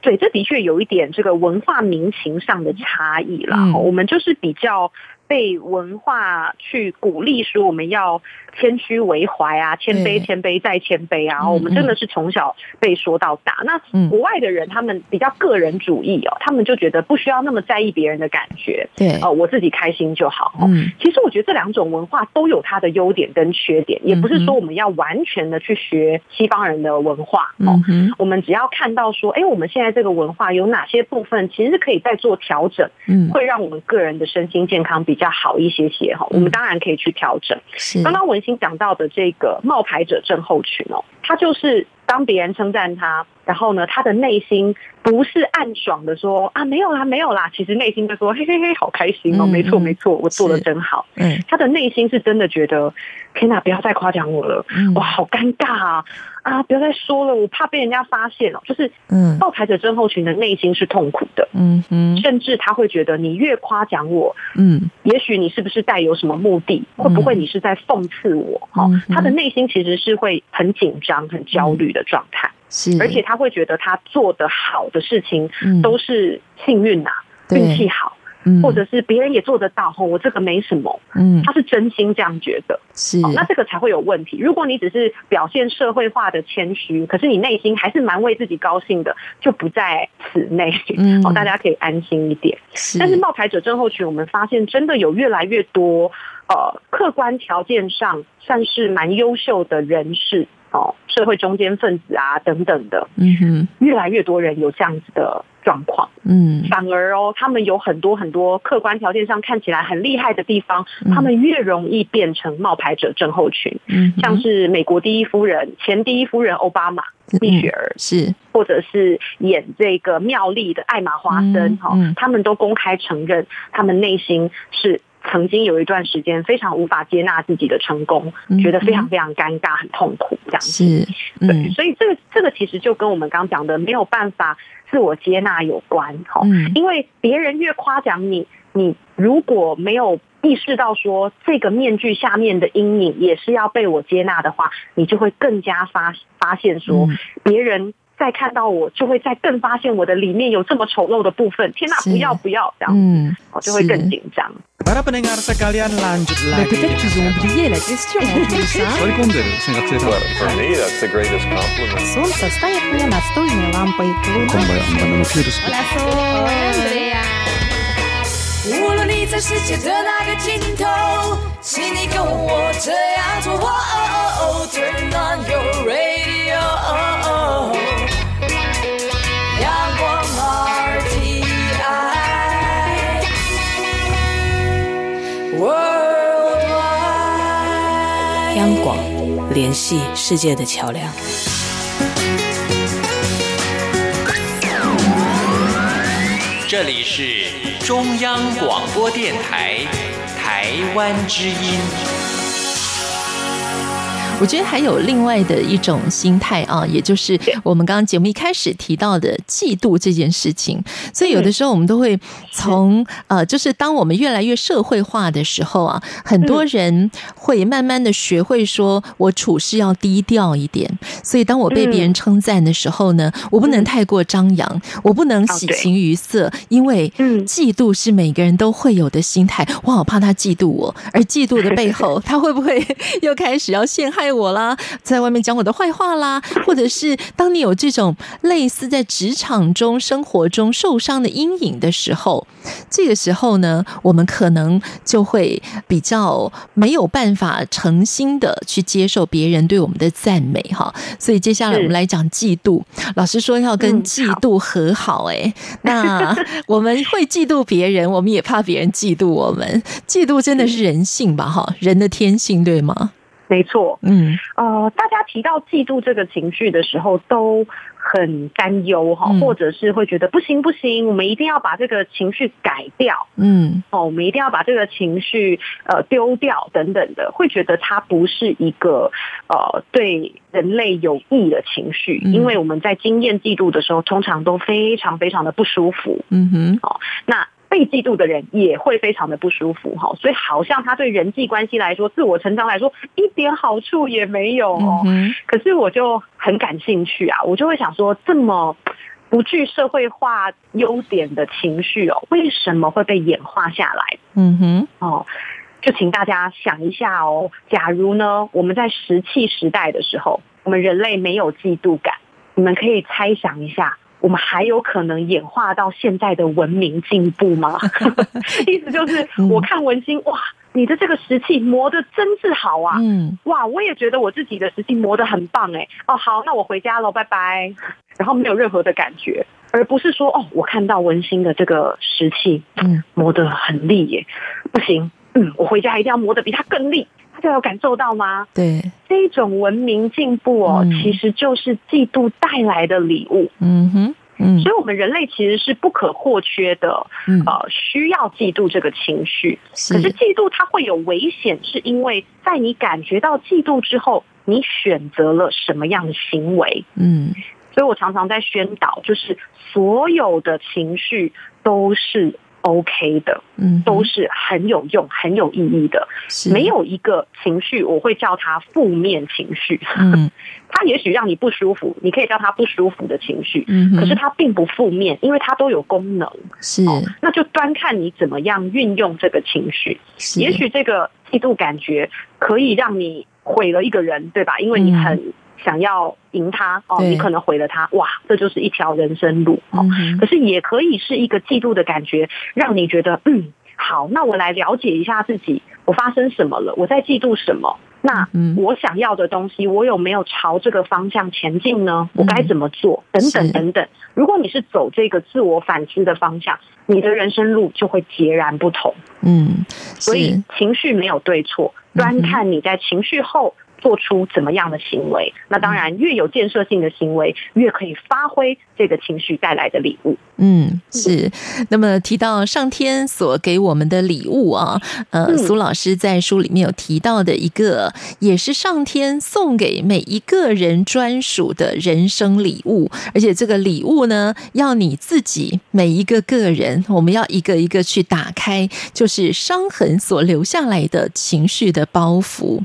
Speaker 3: 对，这的确有一点这个文化民情上的差异啦。我们就是比较。被文化去鼓励说我们要谦虚为怀啊，谦卑谦卑再谦卑啊，我们真的是从小被说到大。那国外的人他们比较个人主义哦，他们就觉得不需要那么在意别人的感觉，
Speaker 2: 对。
Speaker 3: 哦，我自己开心就好。嗯，其实我觉得这两种文化都有它的优点跟缺点，也不是说我们要完全的去学西方人的文化哦。我们只要看到说，哎，我们现在这个文化有哪些部分其实是可以再做调整，嗯，会让我们个人的身心健康比较。要好一些些哈，我们当然可以去调整。是刚刚文心讲到的这个冒牌者症候群哦，他就是当别人称赞他，然后呢，他的内心不是暗爽的说啊，没有啦，没有啦，其实内心就说嘿嘿嘿，好开心哦，没错没错，我做的真好。嗯，他的内心是真的觉得天哪，不要再夸奖我了，哇，好尴尬啊。啊！不要再说了，我怕被人家发现哦。就是，嗯，冒牌者症候群的内心是痛苦的，嗯嗯，甚至他会觉得你越夸奖我，嗯，也许你是不是带有什么目的？会不会你是在讽刺我？哈，他的内心其实是会很紧张、很焦虑的状态，是，而且他会觉得他做的好的事情都是幸运呐，运气好。或者是别人也做得到，吼，我这个没什么，嗯，他是真心这样觉得，是，那这个才会有问题。如果你只是表现社会化的谦虚，可是你内心还是蛮为自己高兴的，就不在此内，嗯，好，大家可以安心一点。是，但是冒牌者症候群，我们发现真的有越来越多，呃，客观条件上算是蛮优秀的人士。哦，社会中间分子啊，等等的，嗯哼，越来越多人有这样子的状况。
Speaker 2: 嗯，
Speaker 3: 反而哦，他们有很多很多客观条件上看起来很厉害的地方，
Speaker 2: 嗯、
Speaker 3: 他们越容易变成冒牌者症候群。
Speaker 2: 嗯，
Speaker 3: 像是美国第一夫人、前第一夫人奥巴马、蜜雪儿、
Speaker 2: 嗯、是，
Speaker 3: 或者是演这个妙丽的艾玛华森哈、嗯嗯，他们都公开承认，他们内心是。曾经有一段时间非常无法接纳自己的成功，嗯、觉得非常非常尴尬、很痛苦这样子。
Speaker 2: 是，嗯、
Speaker 3: 对，所以这个这个其实就跟我们刚刚讲的没有办法自我接纳有关哈、嗯。因为别人越夸奖你，你如果没有意识到说这个面具下面的阴影也是要被我接纳的话，你就会更加发发现说别人。再看到我，就会再更发现我的里面有这么丑陋的部分。天哪，不要不要这样，嗯，我就会更紧张。
Speaker 5: 无论你在世界的哪个尽头，请你跟我这样做。Turn on your radio.
Speaker 4: 央广联系世界的桥梁。
Speaker 1: 这里是中央广播电台台湾之音。
Speaker 2: 我觉得还有另外的一种心态啊，也就是我们刚刚节目一开始提到的嫉妒这件事情。所以有的时候我们都会从呃，就是当我们越来越社会化的时候啊，很多人会慢慢的学会说，我处事要低调一点。所以当我被别人称赞的时候呢，我不能太过张扬，我不能喜形于色，因为嫉妒是每个人都会有的心态。我好怕他嫉妒我，而嫉妒的背后，他会不会又开始要陷害？爱我啦，在外面讲我的坏话啦，或者是当你有这种类似在职场中、生活中受伤的阴影的时候，这个时候呢，我们可能就会比较没有办法诚心的去接受别人对我们的赞美哈。所以接下来我们来讲嫉妒，老师说要跟嫉妒和好哎、欸，那 我们会嫉妒别人，我们也怕别人嫉妒我们。嫉妒真的是人性吧？哈，人的天性对吗？
Speaker 3: 没错，
Speaker 2: 嗯，
Speaker 3: 呃，大家提到嫉妒这个情绪的时候，都很担忧哈，或者是会觉得不行不行，我们一定要把这个情绪改掉，
Speaker 2: 嗯，
Speaker 3: 哦，我们一定要把这个情绪呃丢掉等等的，会觉得它不是一个呃对人类有益的情绪，因为我们在经验嫉妒的时候，通常都非常非常的不舒服，
Speaker 2: 嗯哼，
Speaker 3: 哦，那。被嫉妒的人也会非常的不舒服哈，所以好像他对人际关系来说、自我成长来说一点好处也没有哦。可是我就很感兴趣啊，我就会想说，这么不具社会化优点的情绪哦，为什么会被演化下来？
Speaker 2: 嗯哼，
Speaker 3: 哦，就请大家想一下哦，假如呢，我们在石器时代的时候，我们人类没有嫉妒感，你们可以猜想一下。我们还有可能演化到现在的文明进步吗？意思就是，我看文心，哇，你的这个石器磨得真是好啊！
Speaker 2: 嗯，
Speaker 3: 哇，我也觉得我自己的石器磨得很棒哎。哦，好，那我回家喽，拜拜。然后没有任何的感觉，而不是说，哦，我看到文心的这个石器，嗯，磨得很利耶，不行，嗯，我回家一定要磨得比他更利。大家有感受到吗？
Speaker 2: 对，
Speaker 3: 这一种文明进步哦，嗯，其实就是嫉妒带来的礼物。
Speaker 2: 嗯哼，嗯，
Speaker 3: 所以，我们人类其实是不可或缺的。
Speaker 2: 嗯，
Speaker 3: 呃，需要嫉妒这个情绪。可是，嫉妒它会有危险，是因为在你感觉到嫉妒之后，你选择了什么样的行为？
Speaker 2: 嗯，
Speaker 3: 所以我常常在宣导，就是所有的情绪都是。OK 的，
Speaker 2: 嗯，
Speaker 3: 都是很有用、很有意义的。没有一个情绪我会叫它负面情绪。
Speaker 2: 嗯，
Speaker 3: 它也许让你不舒服，你可以叫它不舒服的情绪。
Speaker 2: 嗯，
Speaker 3: 可是它并不负面，因为它都有功能。
Speaker 2: 是，
Speaker 3: 哦，那就端看你怎么样运用这个情绪。也许这个嫉妒感觉可以让你毁了一个人，对吧？因为你很。嗯想要赢他哦，你可能毁了他，哇，这就是一条人生路哦。可是也可以是一个嫉妒的感觉，让你觉得嗯，好，那我来了解一下自己，我发生什么了？我在嫉妒什么？那我想要的东西，我有没有朝这个方向前进呢？我该怎么做？等等等等。如果你是走这个自我反思的方向，你的人生路就会截然不同。嗯，所以情绪没有对错，端看你在情绪后做出怎么样的行为。那当然，越有建设性的行为，越可以发挥这个情绪带来的礼物。
Speaker 2: 嗯，是。那么提到上天所给我们的礼物啊，呃，苏老师在书里面有提到的一个，也是上天送给每一个人专属的人生礼物，而且这个礼物呢，要你自己每一个个人，我们要一个一个去打开，就是伤痕所留下来的情绪的包袱。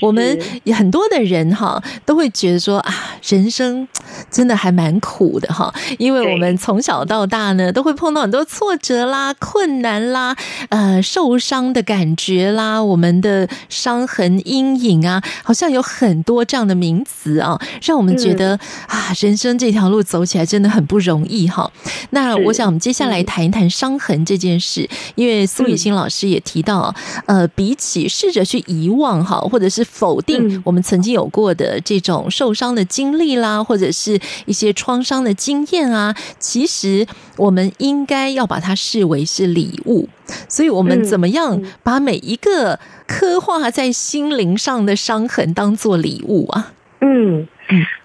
Speaker 2: 我们很多的人哈，都会觉得说啊，人生真的还蛮苦的哈，因为我们从小到到大呢，都会碰到很多挫折啦、困难啦、呃受伤的感觉啦，我们的伤痕阴影啊，好像有很多这样的名词啊，让我们觉得、嗯、啊，人生这条路走起来真的很不容易哈。那我想我们接下来谈一谈伤痕这件事，因为苏雨欣老师也提到，呃，比起试着去遗忘哈，或者是否定我们曾经有过的这种受伤的经历啦，或者是一些创伤的经验啊，其实。我们应该要把它视为是礼物，所以我们怎么样把每一个刻画在心灵上的伤痕当做礼物啊？
Speaker 3: 嗯，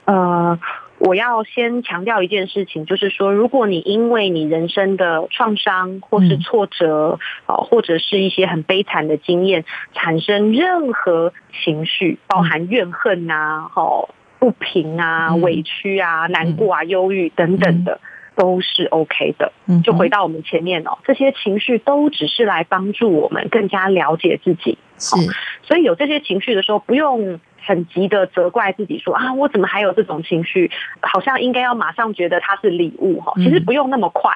Speaker 3: 呃，我要先强调一件事情，就是说，如果你因为你人生的创伤或是挫折啊，或者是一些很悲惨的经验，产生任何情绪，包含怨恨啊、好不平啊、委屈啊、难过啊、忧郁等等的。都是 OK 的，就回到我们前面哦，这些情绪都只是来帮助我们更加了解自己。是，所以有这些情绪的时候，不用很急的责怪自己说啊，我怎么还有这种情绪？好像应该要马上觉得它是礼物哈。其实不用那么快，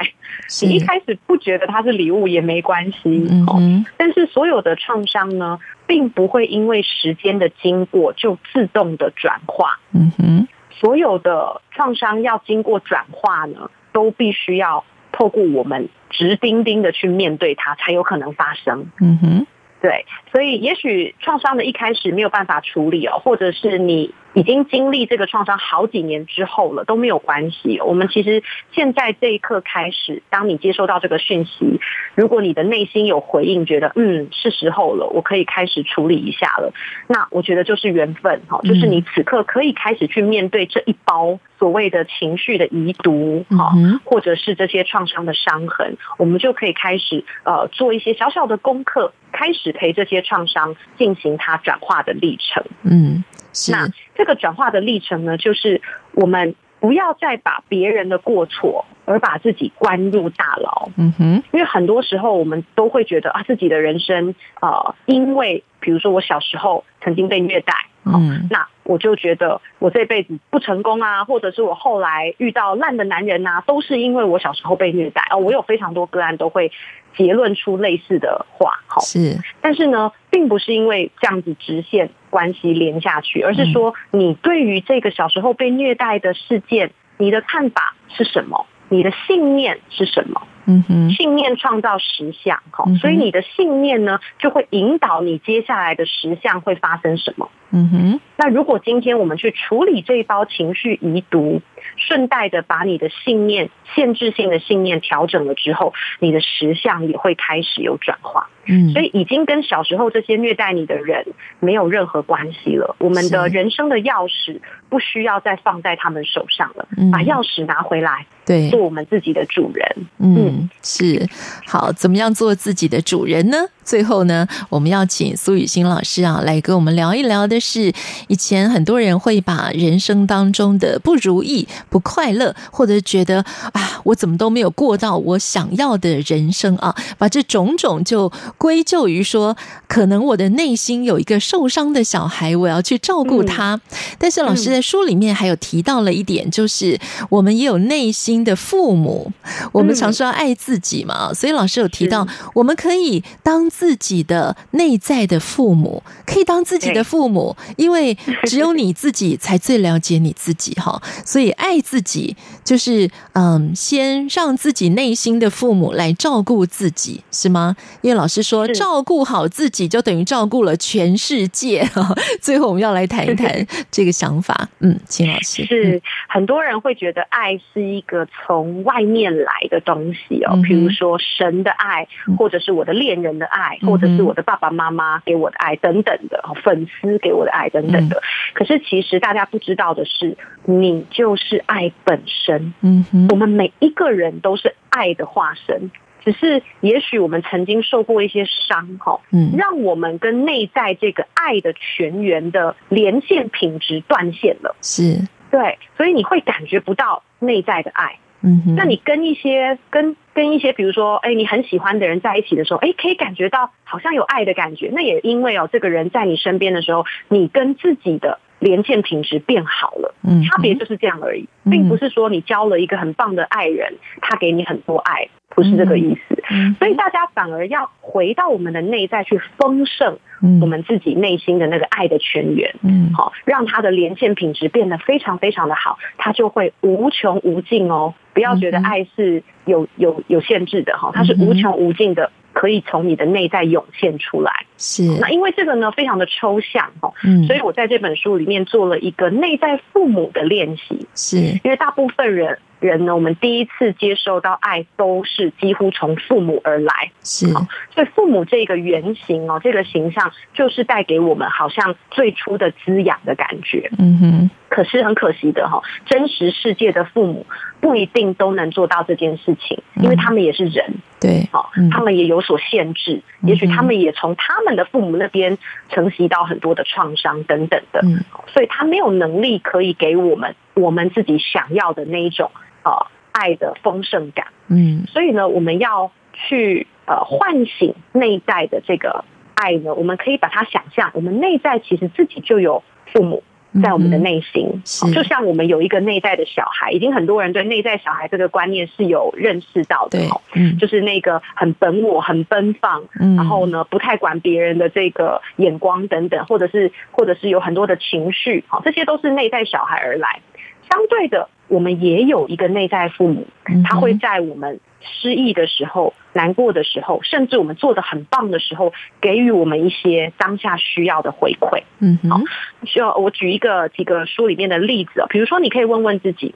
Speaker 3: 你一开始不觉得它是礼物也没关系。嗯，但是所有的创伤呢，并不会因为时间的经过就自动的转化。嗯哼，所有的创伤要经过转化呢。都必须要透过我们直盯盯的去面对它，才有可能发生。嗯哼，对，所以也许创伤的一开始没有办法处理哦，或者是你。已经经历这个创伤好几年之后了，都没有关系。我们其实现在这一刻开始，当你接收到这个讯息，如果你的内心有回应，觉得嗯，是时候了，我可以开始处理一下了，那我觉得就是缘分哈，就是你此刻可以开始去面对这一包所谓的情绪的遗毒哈，或者是这些创伤的伤痕，我们就可以开始呃做一些小小的功课，开始陪这些创伤进行它转化的历程。嗯。是那这个转化的历程呢，就是我们不要再把别人的过错而把自己关入大牢。嗯哼，因为很多时候我们都会觉得啊，自己的人生啊、呃，因为比如说我小时候曾经被虐待，嗯，那我就觉得我这辈子不成功啊，或者是我后来遇到烂的男人啊，都是因为我小时候被虐待啊、呃。我有非常多个案都会结论出类似的话，好，是，但是呢，并不是因为这样子直线关系连下去，而是说你对于这个小时候被虐待的事件，你的看法是什么？你的信念是什么？嗯哼，信念创造实相，好，所以你的信念呢，就会引导你接下来的实相会发生什么？嗯哼，那如果今天我们去处理这一包情绪遗毒，顺带的把你的信念、限制性的信念调整了之后，你的实相也会开始有转化。嗯，所以已经跟小时候这些虐待你的人没有任何关系了。我们的人生的钥匙不需要再放在他们手上了，把钥匙拿回来，对，做我们自己的主人。嗯，是。好，怎么样做自己的主人呢？最后呢，我们要请苏雨欣老师啊，来跟我们聊一聊的是，以前很多人会把人生当中的不如意、不快乐，或者觉得啊，我怎么都没有过到我想要的人生啊，把这种种就归咎于说，可能我的内心有一个受伤的小孩，我要去照顾他。但是老师在书里面还有提到了一点，就是我们也有内心
Speaker 2: 心的父母。我们常说要爱自己嘛，嗯、所以老师有提到，我们可以当自己的内在的父母，可以当自己的父母，因为只有你自己才最了解你自己哈。所以爱自己就是嗯，先让自己内心的父母来照顾自己，是吗？因为老师说，照顾好自己就等于照顾了全世界。最后我们要来谈一谈 这个想法，嗯，秦老师。
Speaker 3: 是很多人会觉得爱是一个从外面来的东西哦，比如说神的爱，或者是我的恋人的爱，或者是我的爸爸妈妈给我的爱等等的，粉丝给我的爱等等的。可是其实大家不知道的是，你就是爱本身。嗯哼，我们每一个人都是爱的化身。只是，也许我们曾经受过一些伤，哈，嗯，让我们跟内在这个爱的泉源的连线品质断线了。是，对，所以你会感觉不到内在的爱。嗯哼，那你跟一些跟跟一些，比如说，哎，你很喜欢的人在一起的时候，哎，可以感觉到好像有爱的感觉。那也因为哦，这个人在你身边的时候，你跟自己的连线品质变好了。嗯，差别就是这样而已，并不是说你交了一个很棒的爱人，他给你很多爱。不是这个意思，所以大家反而要回到我们的内在去丰盛我们自己内心的那个爱的泉源，嗯，好，让他的连线品质变得非常非常的好，他就会无穷无尽哦。不要觉得爱是有有有限制的哈，它是无穷无尽的，可以从你的内在涌现出来。是，那因为这个呢非常的抽象哈，嗯，所以我在这本书里面做了一个内在父母的练习，是因为大部分人。人呢，我们第一次接受到爱都是几乎从父母而来，是，所以父母这个原型哦，这个形象就是带给我们好像最初的滋养的感觉。嗯哼。可是很可惜的哈，真实世界的父母不一定都能做到这件事情，因为他们也是人，对，好，他们也有所限制，也许他们也从他们的父母那边承袭到很多的创伤等等的，所以他没有能力可以给我们我们自己想要的那一种。呃，爱的丰盛感，嗯，所以呢，我们要去呃唤醒内在的这个爱呢，我们可以把它想象，我们内在其实自己就有父母在我们的内心，嗯，就像我们有一个内在的小孩，已经很多人对内在小孩这个观念是有认识到的，嗯，就是那个很本我、很奔放，嗯，然后呢，不太管别人的这个眼光等等，或者是或者是有很多的情绪，好，这些都是内在小孩而来。相对的，我们也有一个内在父母，他会在我们失意的时候、难过的时候，甚至我们做的很棒的时候，给予我们一些当下需要的回馈。嗯，好，需要我举一个几个书里面的例子啊，比如说，你可以问问自己，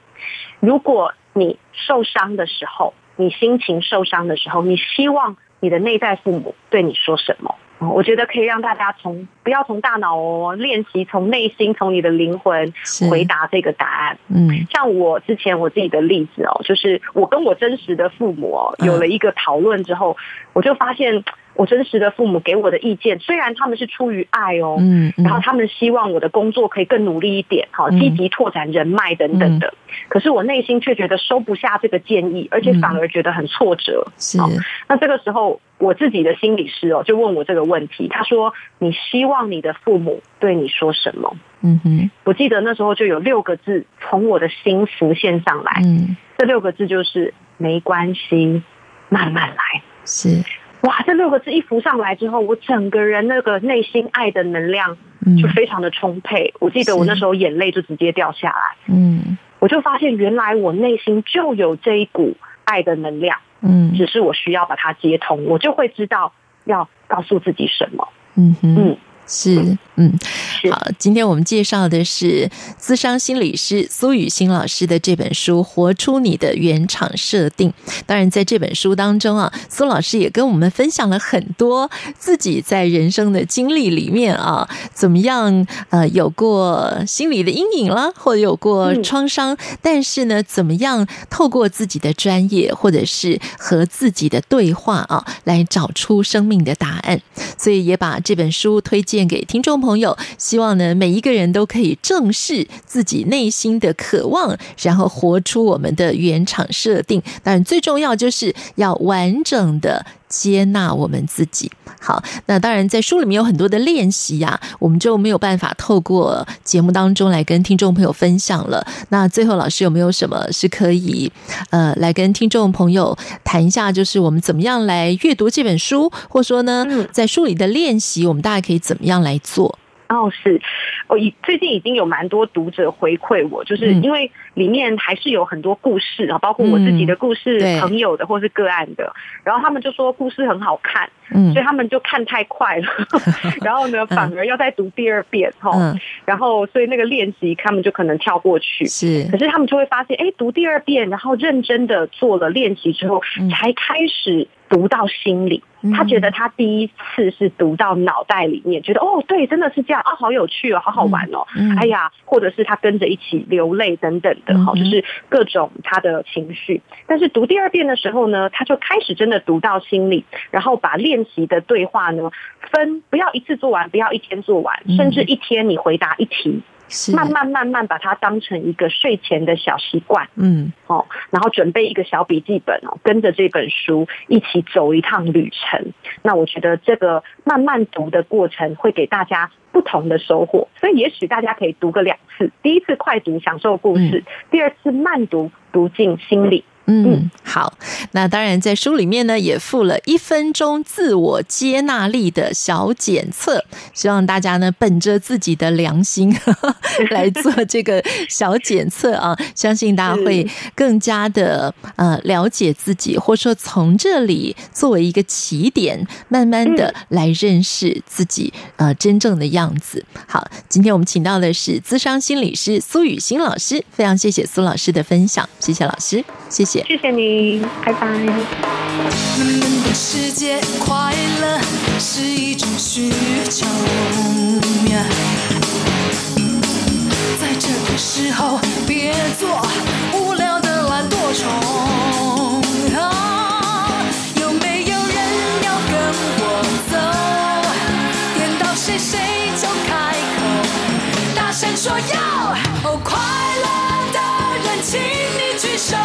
Speaker 3: 如果你受伤的时候，你心情受伤的时候，你希望你的内在父母对你说什么？我觉得可以让大家从不要从大脑哦练习，从内心从你的灵魂回答这个答案。嗯，像我之前我自己的例子哦，就是我跟我真实的父母哦有了一个讨论之后，我就发现。我真实的父母给我的意见，虽然他们是出于爱哦，嗯，然后他们希望我的工作可以更努力一点，好，积极拓展人脉等等的，可是我内心却觉得收不下这个建议，而且反而觉得很挫折。是，那这个时候我自己的心理师哦，就问我这个问题，他说：“你希望你的父母对你说什么？”嗯哼，我记得那时候就有六个字从我的心浮现上来，嗯，这六个字就是“没关系，慢慢来”。是。哇，这六个字一浮上来之后，我整个人那个内心爱的能量就非常的充沛。嗯、我记得我那时候眼泪就直接掉下来。嗯，我就发现原来我内心就有这一股爱的能量。嗯，只是我需要把它接通，我就会知道要告诉自己什么。嗯哼嗯。是，嗯，好，今天我们介绍的是资商心理师苏雨欣老师的这本书《活出你的原厂设定》。当然，在这本书当中啊，苏老师也跟我们分享了很多自己在人生的经历里面啊，怎么样呃有过心理的阴影啦，或者有过创伤，但是呢，怎么样透过自己的专业或者是和自己的对话啊，来找出生命的答案。所以也把这本书推荐。献给听众朋友，希望呢每一个人都可以正视自己内心的渴望，然后活出我们的原厂设定。当然，最重要就是要完整的
Speaker 2: 接纳我们自己。好，那当然在书里面有很多的练习呀，我们就没有办法透过节目当中来跟听众朋友分享了。那最后老师有没有什么是可以呃来跟听众朋友谈一下？就是我们怎么样来阅读这本书，或者说呢，在书里的练习，我们大概可以怎么样来做？
Speaker 3: 哦，是，我已最近已经有蛮多读者回馈我，就是因为里面还是有很多故事啊，包括我自己的故事、嗯、朋友的或是个案的，然后他们就说故事很好看，嗯，所以他们就看太快了，然后呢，反而要再读第二遍哈，嗯、然后所以那个练习他们就可能跳过去，是，可是他们就会发现，哎，读第二遍，然后认真的做了练习之后，嗯、才开始。读到心里，他觉得他第一次是读到脑袋里面，觉得哦，对，真的是这样啊，好有趣哦，好好玩哦，哎呀，或者是他跟着一起流泪等等的，好，就是各种他的情绪。但是读第二遍的时候呢，他就开始真的读到心里，然后把练习的对话呢分，不要一次做完，不要一天做完，甚至一天你回答一题。是。慢慢慢慢把它当成一个睡前的小习惯，嗯，哦，然后准备一个小笔记本哦，跟着这本书一起走一趟旅程。那我觉得这个慢慢读的过程会给大家不同的收获，所以也许大家可以读个两次，第一次快读享受故事，第二次慢读读进心里。
Speaker 2: 嗯，好。那当然，在书里面呢，也附了一分钟自我接纳力的小检测，希望大家呢，本着自己的良心呵 呵来做这个小检测啊，相信大家会更加的呃了解自己，或者说从这里作为一个起点，慢慢的来认识自己呃真正的样子。好，今天我们请到的是资商心理师苏雨欣老师，非常谢谢苏老师的分享，谢谢老师，谢谢。
Speaker 3: 谢谢你，拜拜。
Speaker 5: 人们的世界快乐是一种需求，在这个时候别做无聊的懒惰虫。有没有人要跟我走？点到谁谁就开口，大声说要。哦，快乐的人，请你举手。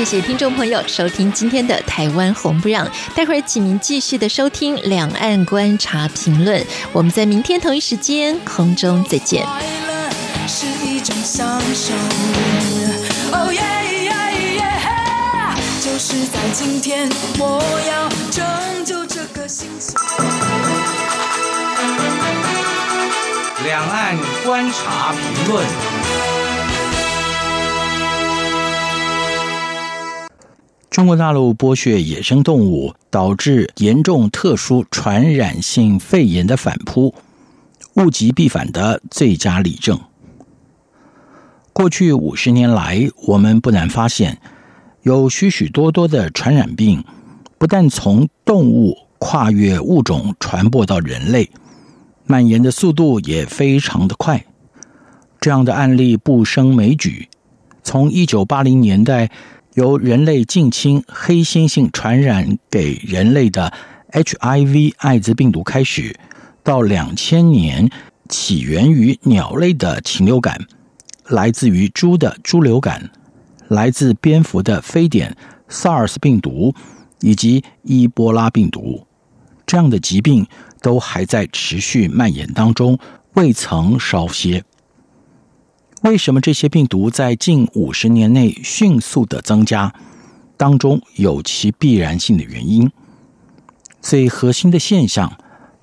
Speaker 2: 谢谢听众朋友收听今天的《台湾红不让》，待会儿请您继续的收听《两岸观察评论》，我们在明天同一时间空中再见。快乐是一种享受，哦耶耶耶，就是在今天，我要拯救这个星球。
Speaker 1: 两岸观察评论。中国大陆剥削野生动物，导致严重特殊传染性肺炎的反扑，物极必反的最佳例证。过去五十年来，我们不难发现，有许许多多的传染病，不但从动物跨越物种传播到人类，蔓延的速度也非常的快。这样的案例不胜枚举，从一九八零年代。由人类近亲黑猩猩传染给人类的 HIV 艾滋病毒开始，到两千年起源于鸟类的禽流感，来自于猪的猪流感，来自蝙蝠的非典 SARS 病毒，以及伊波拉病毒，这样的疾病都还在持续蔓延当中，未曾稍歇。为什么这些病毒在近五十年内迅速的增加？当中有其必然性的原因。最核心的现象，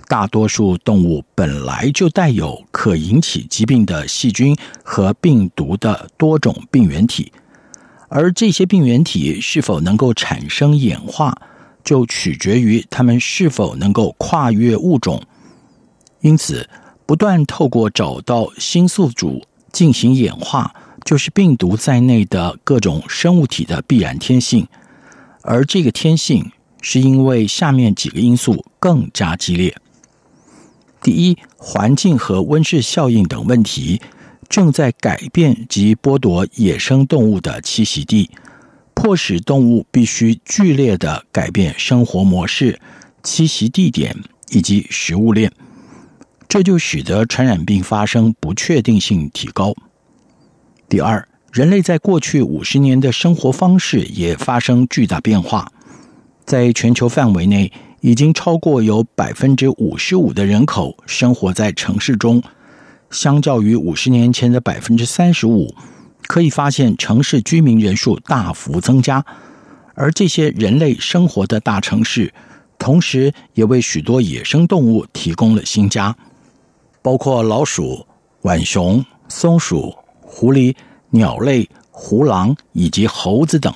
Speaker 1: 大多数动物本来就带有可引起疾病的细菌和病毒的多种病原体，而这些病原体是否能够产生演化，就取决于它们是否能够跨越物种。因此，不断透过找到新宿主。进行演化，就是病毒在内的各种生物体的必然天性，而这个天性是因为下面几个因素更加激烈。第一，环境和温室效应等问题正在改变及剥夺野生动物的栖息地，迫使动物必须剧烈的改变生活模式、栖息地点以及食物链，这就使得传染病发生不确定性提高。第二，人类在过去五十年的生活方式也发生巨大变化，在全球范围内，已经超过有百分之五十五的人口生活在城市中，相较于五十年前的百分之三十五，可以发现城市居民人数大幅增加，而这些人类生活的大城市，同时也为许多野生动物提供了新家，包括老鼠、浣熊、松鼠、狐狸、鸟类、狐狼以及猴子等。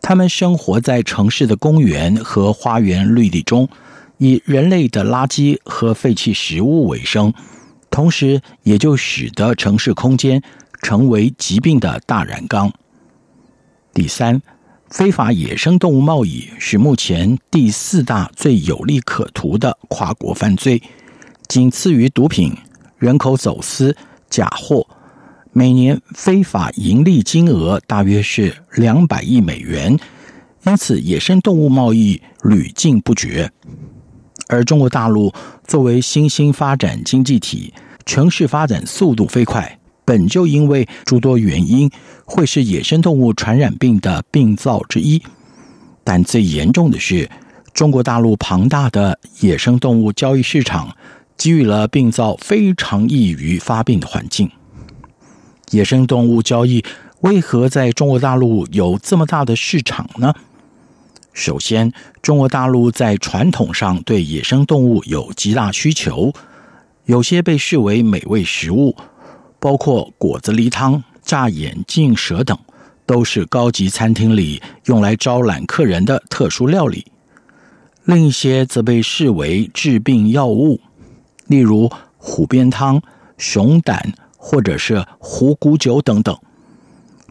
Speaker 1: 他们生活在城市的公园和花园绿地中，以人类的垃圾和废弃食物为生，同时也就使得城市空间成为疾病的大染缸。第三，非法野生动物贸易是目前第四大最有利可图的跨国犯罪，仅次于毒品、人口走私、假货。每年非法盈利金额大约是两百亿美元，因此野生动物贸易屡禁不绝。而中国大陆作为新兴发展经济体，城市发展速度飞快，本就因为诸多原因，会是野生动物传染病的病灶之一。但最严重的是，中国大陆庞大的野生动物交易市场，给予了病灶非常易于发病的环境。野生动物交易为何在中国大陆有这么大的市场呢？首先，中国大陆在传统上对野生动物有极大需求，有些被视为美味食物，包括果子狸汤、炸眼镜蛇等，都是高级餐厅里用来招揽客人的特殊料理。另一些则被视为治病药物，例如虎鞭汤、熊胆。或者是虎骨酒等等，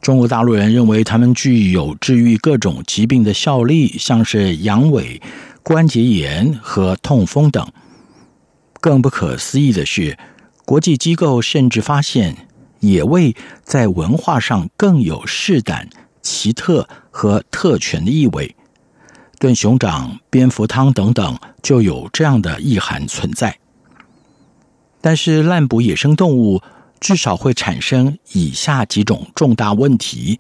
Speaker 1: 中国大陆人认为它们具有治愈各种疾病的效力，像是阳痿、关节炎和痛风等。更不可思议的是，国际机构甚至发现野味在文化上更有试胆、奇特和特权的意味。炖熊掌、蝙蝠汤等等，就有这样的意涵存在。但是滥捕野生动物。至少会产生以下几种重大问题：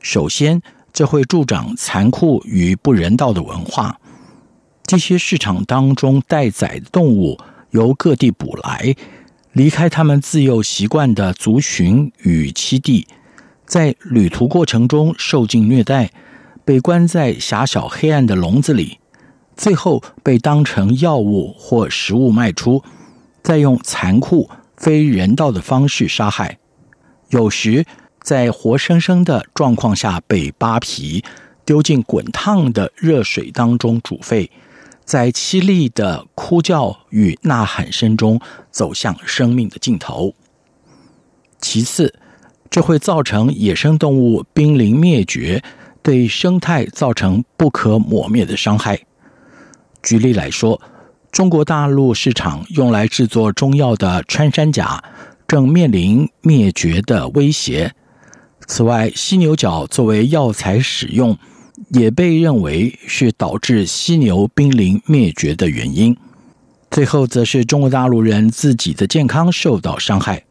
Speaker 1: 首先，这会助长残酷与不人道的文化。这些市场当中待宰的动物由各地捕来，离开他们自幼习惯的族群与栖地，在旅途过程中受尽虐待，被关在狭小黑暗的笼子里，最后被当成药物或食物卖出，再用残酷。非人道的方式杀害，有时在活生生的状况下被扒皮，丢进滚烫的热水当中煮沸，在凄厉的哭叫与呐喊声中走向生命的尽头。其次，这会造成野生动物濒临灭绝，对生态造成不可磨灭的伤害。举例来说。中国大陆市场用来制作中药的穿山甲正面临灭绝的威胁。此外，犀牛角作为药材使用，也被认为是导致犀牛濒临灭绝的原因。最后，则是中国大陆人自己的健康受到伤害。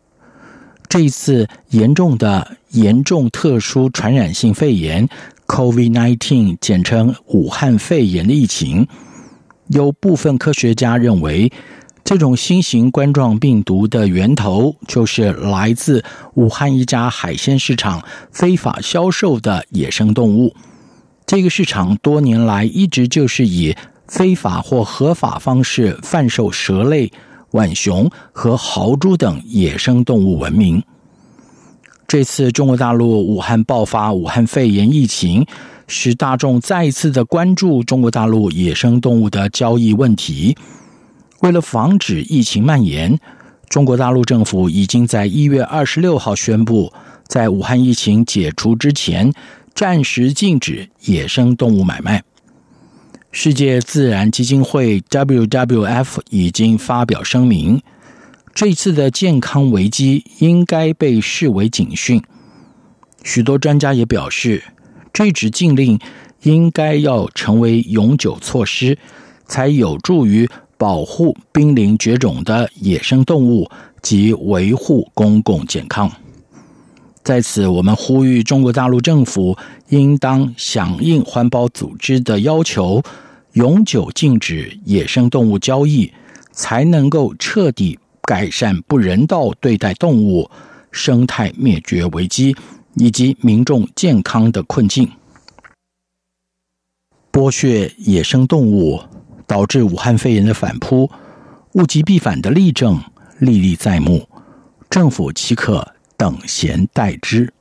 Speaker 1: 这一次严重的严重特殊传染性肺炎 （COVID-19），简称武汉肺炎的疫情。有部分科学家认为，这种新型冠状病毒的源头就是来自武汉一家海鲜市场非法销售的野生动物。这个市场多年来一直就是以非法或合法方式贩售蛇类、浣熊和豪猪等野生动物闻名。这次中国大陆武汉爆发武汉肺炎疫情，使大众再一次的关注中国大陆野生动物的交易问题。为了防止疫情蔓延，中国大陆政府已经在一月二十六号宣布，在武汉疫情解除之前，暂时禁止野生动物买卖。世界自然基金会 （WWF） 已经发表声明，这次的健康危机应该被视为警讯。许多专家也表示，这纸禁令应该要成为永久措施，才有助于保护濒临绝种的野生动物及维护公共健康。在此，我们呼吁中国大陆政府应当响应环保组织的要求，永久禁止野生动物交易，才能够彻底改善不人道对待动物、生态灭绝危机以及民众健康的困境。剥削野生动物，导致武汉肺炎的反扑，物极必反的例证历历在目，政府岂可等闲待之？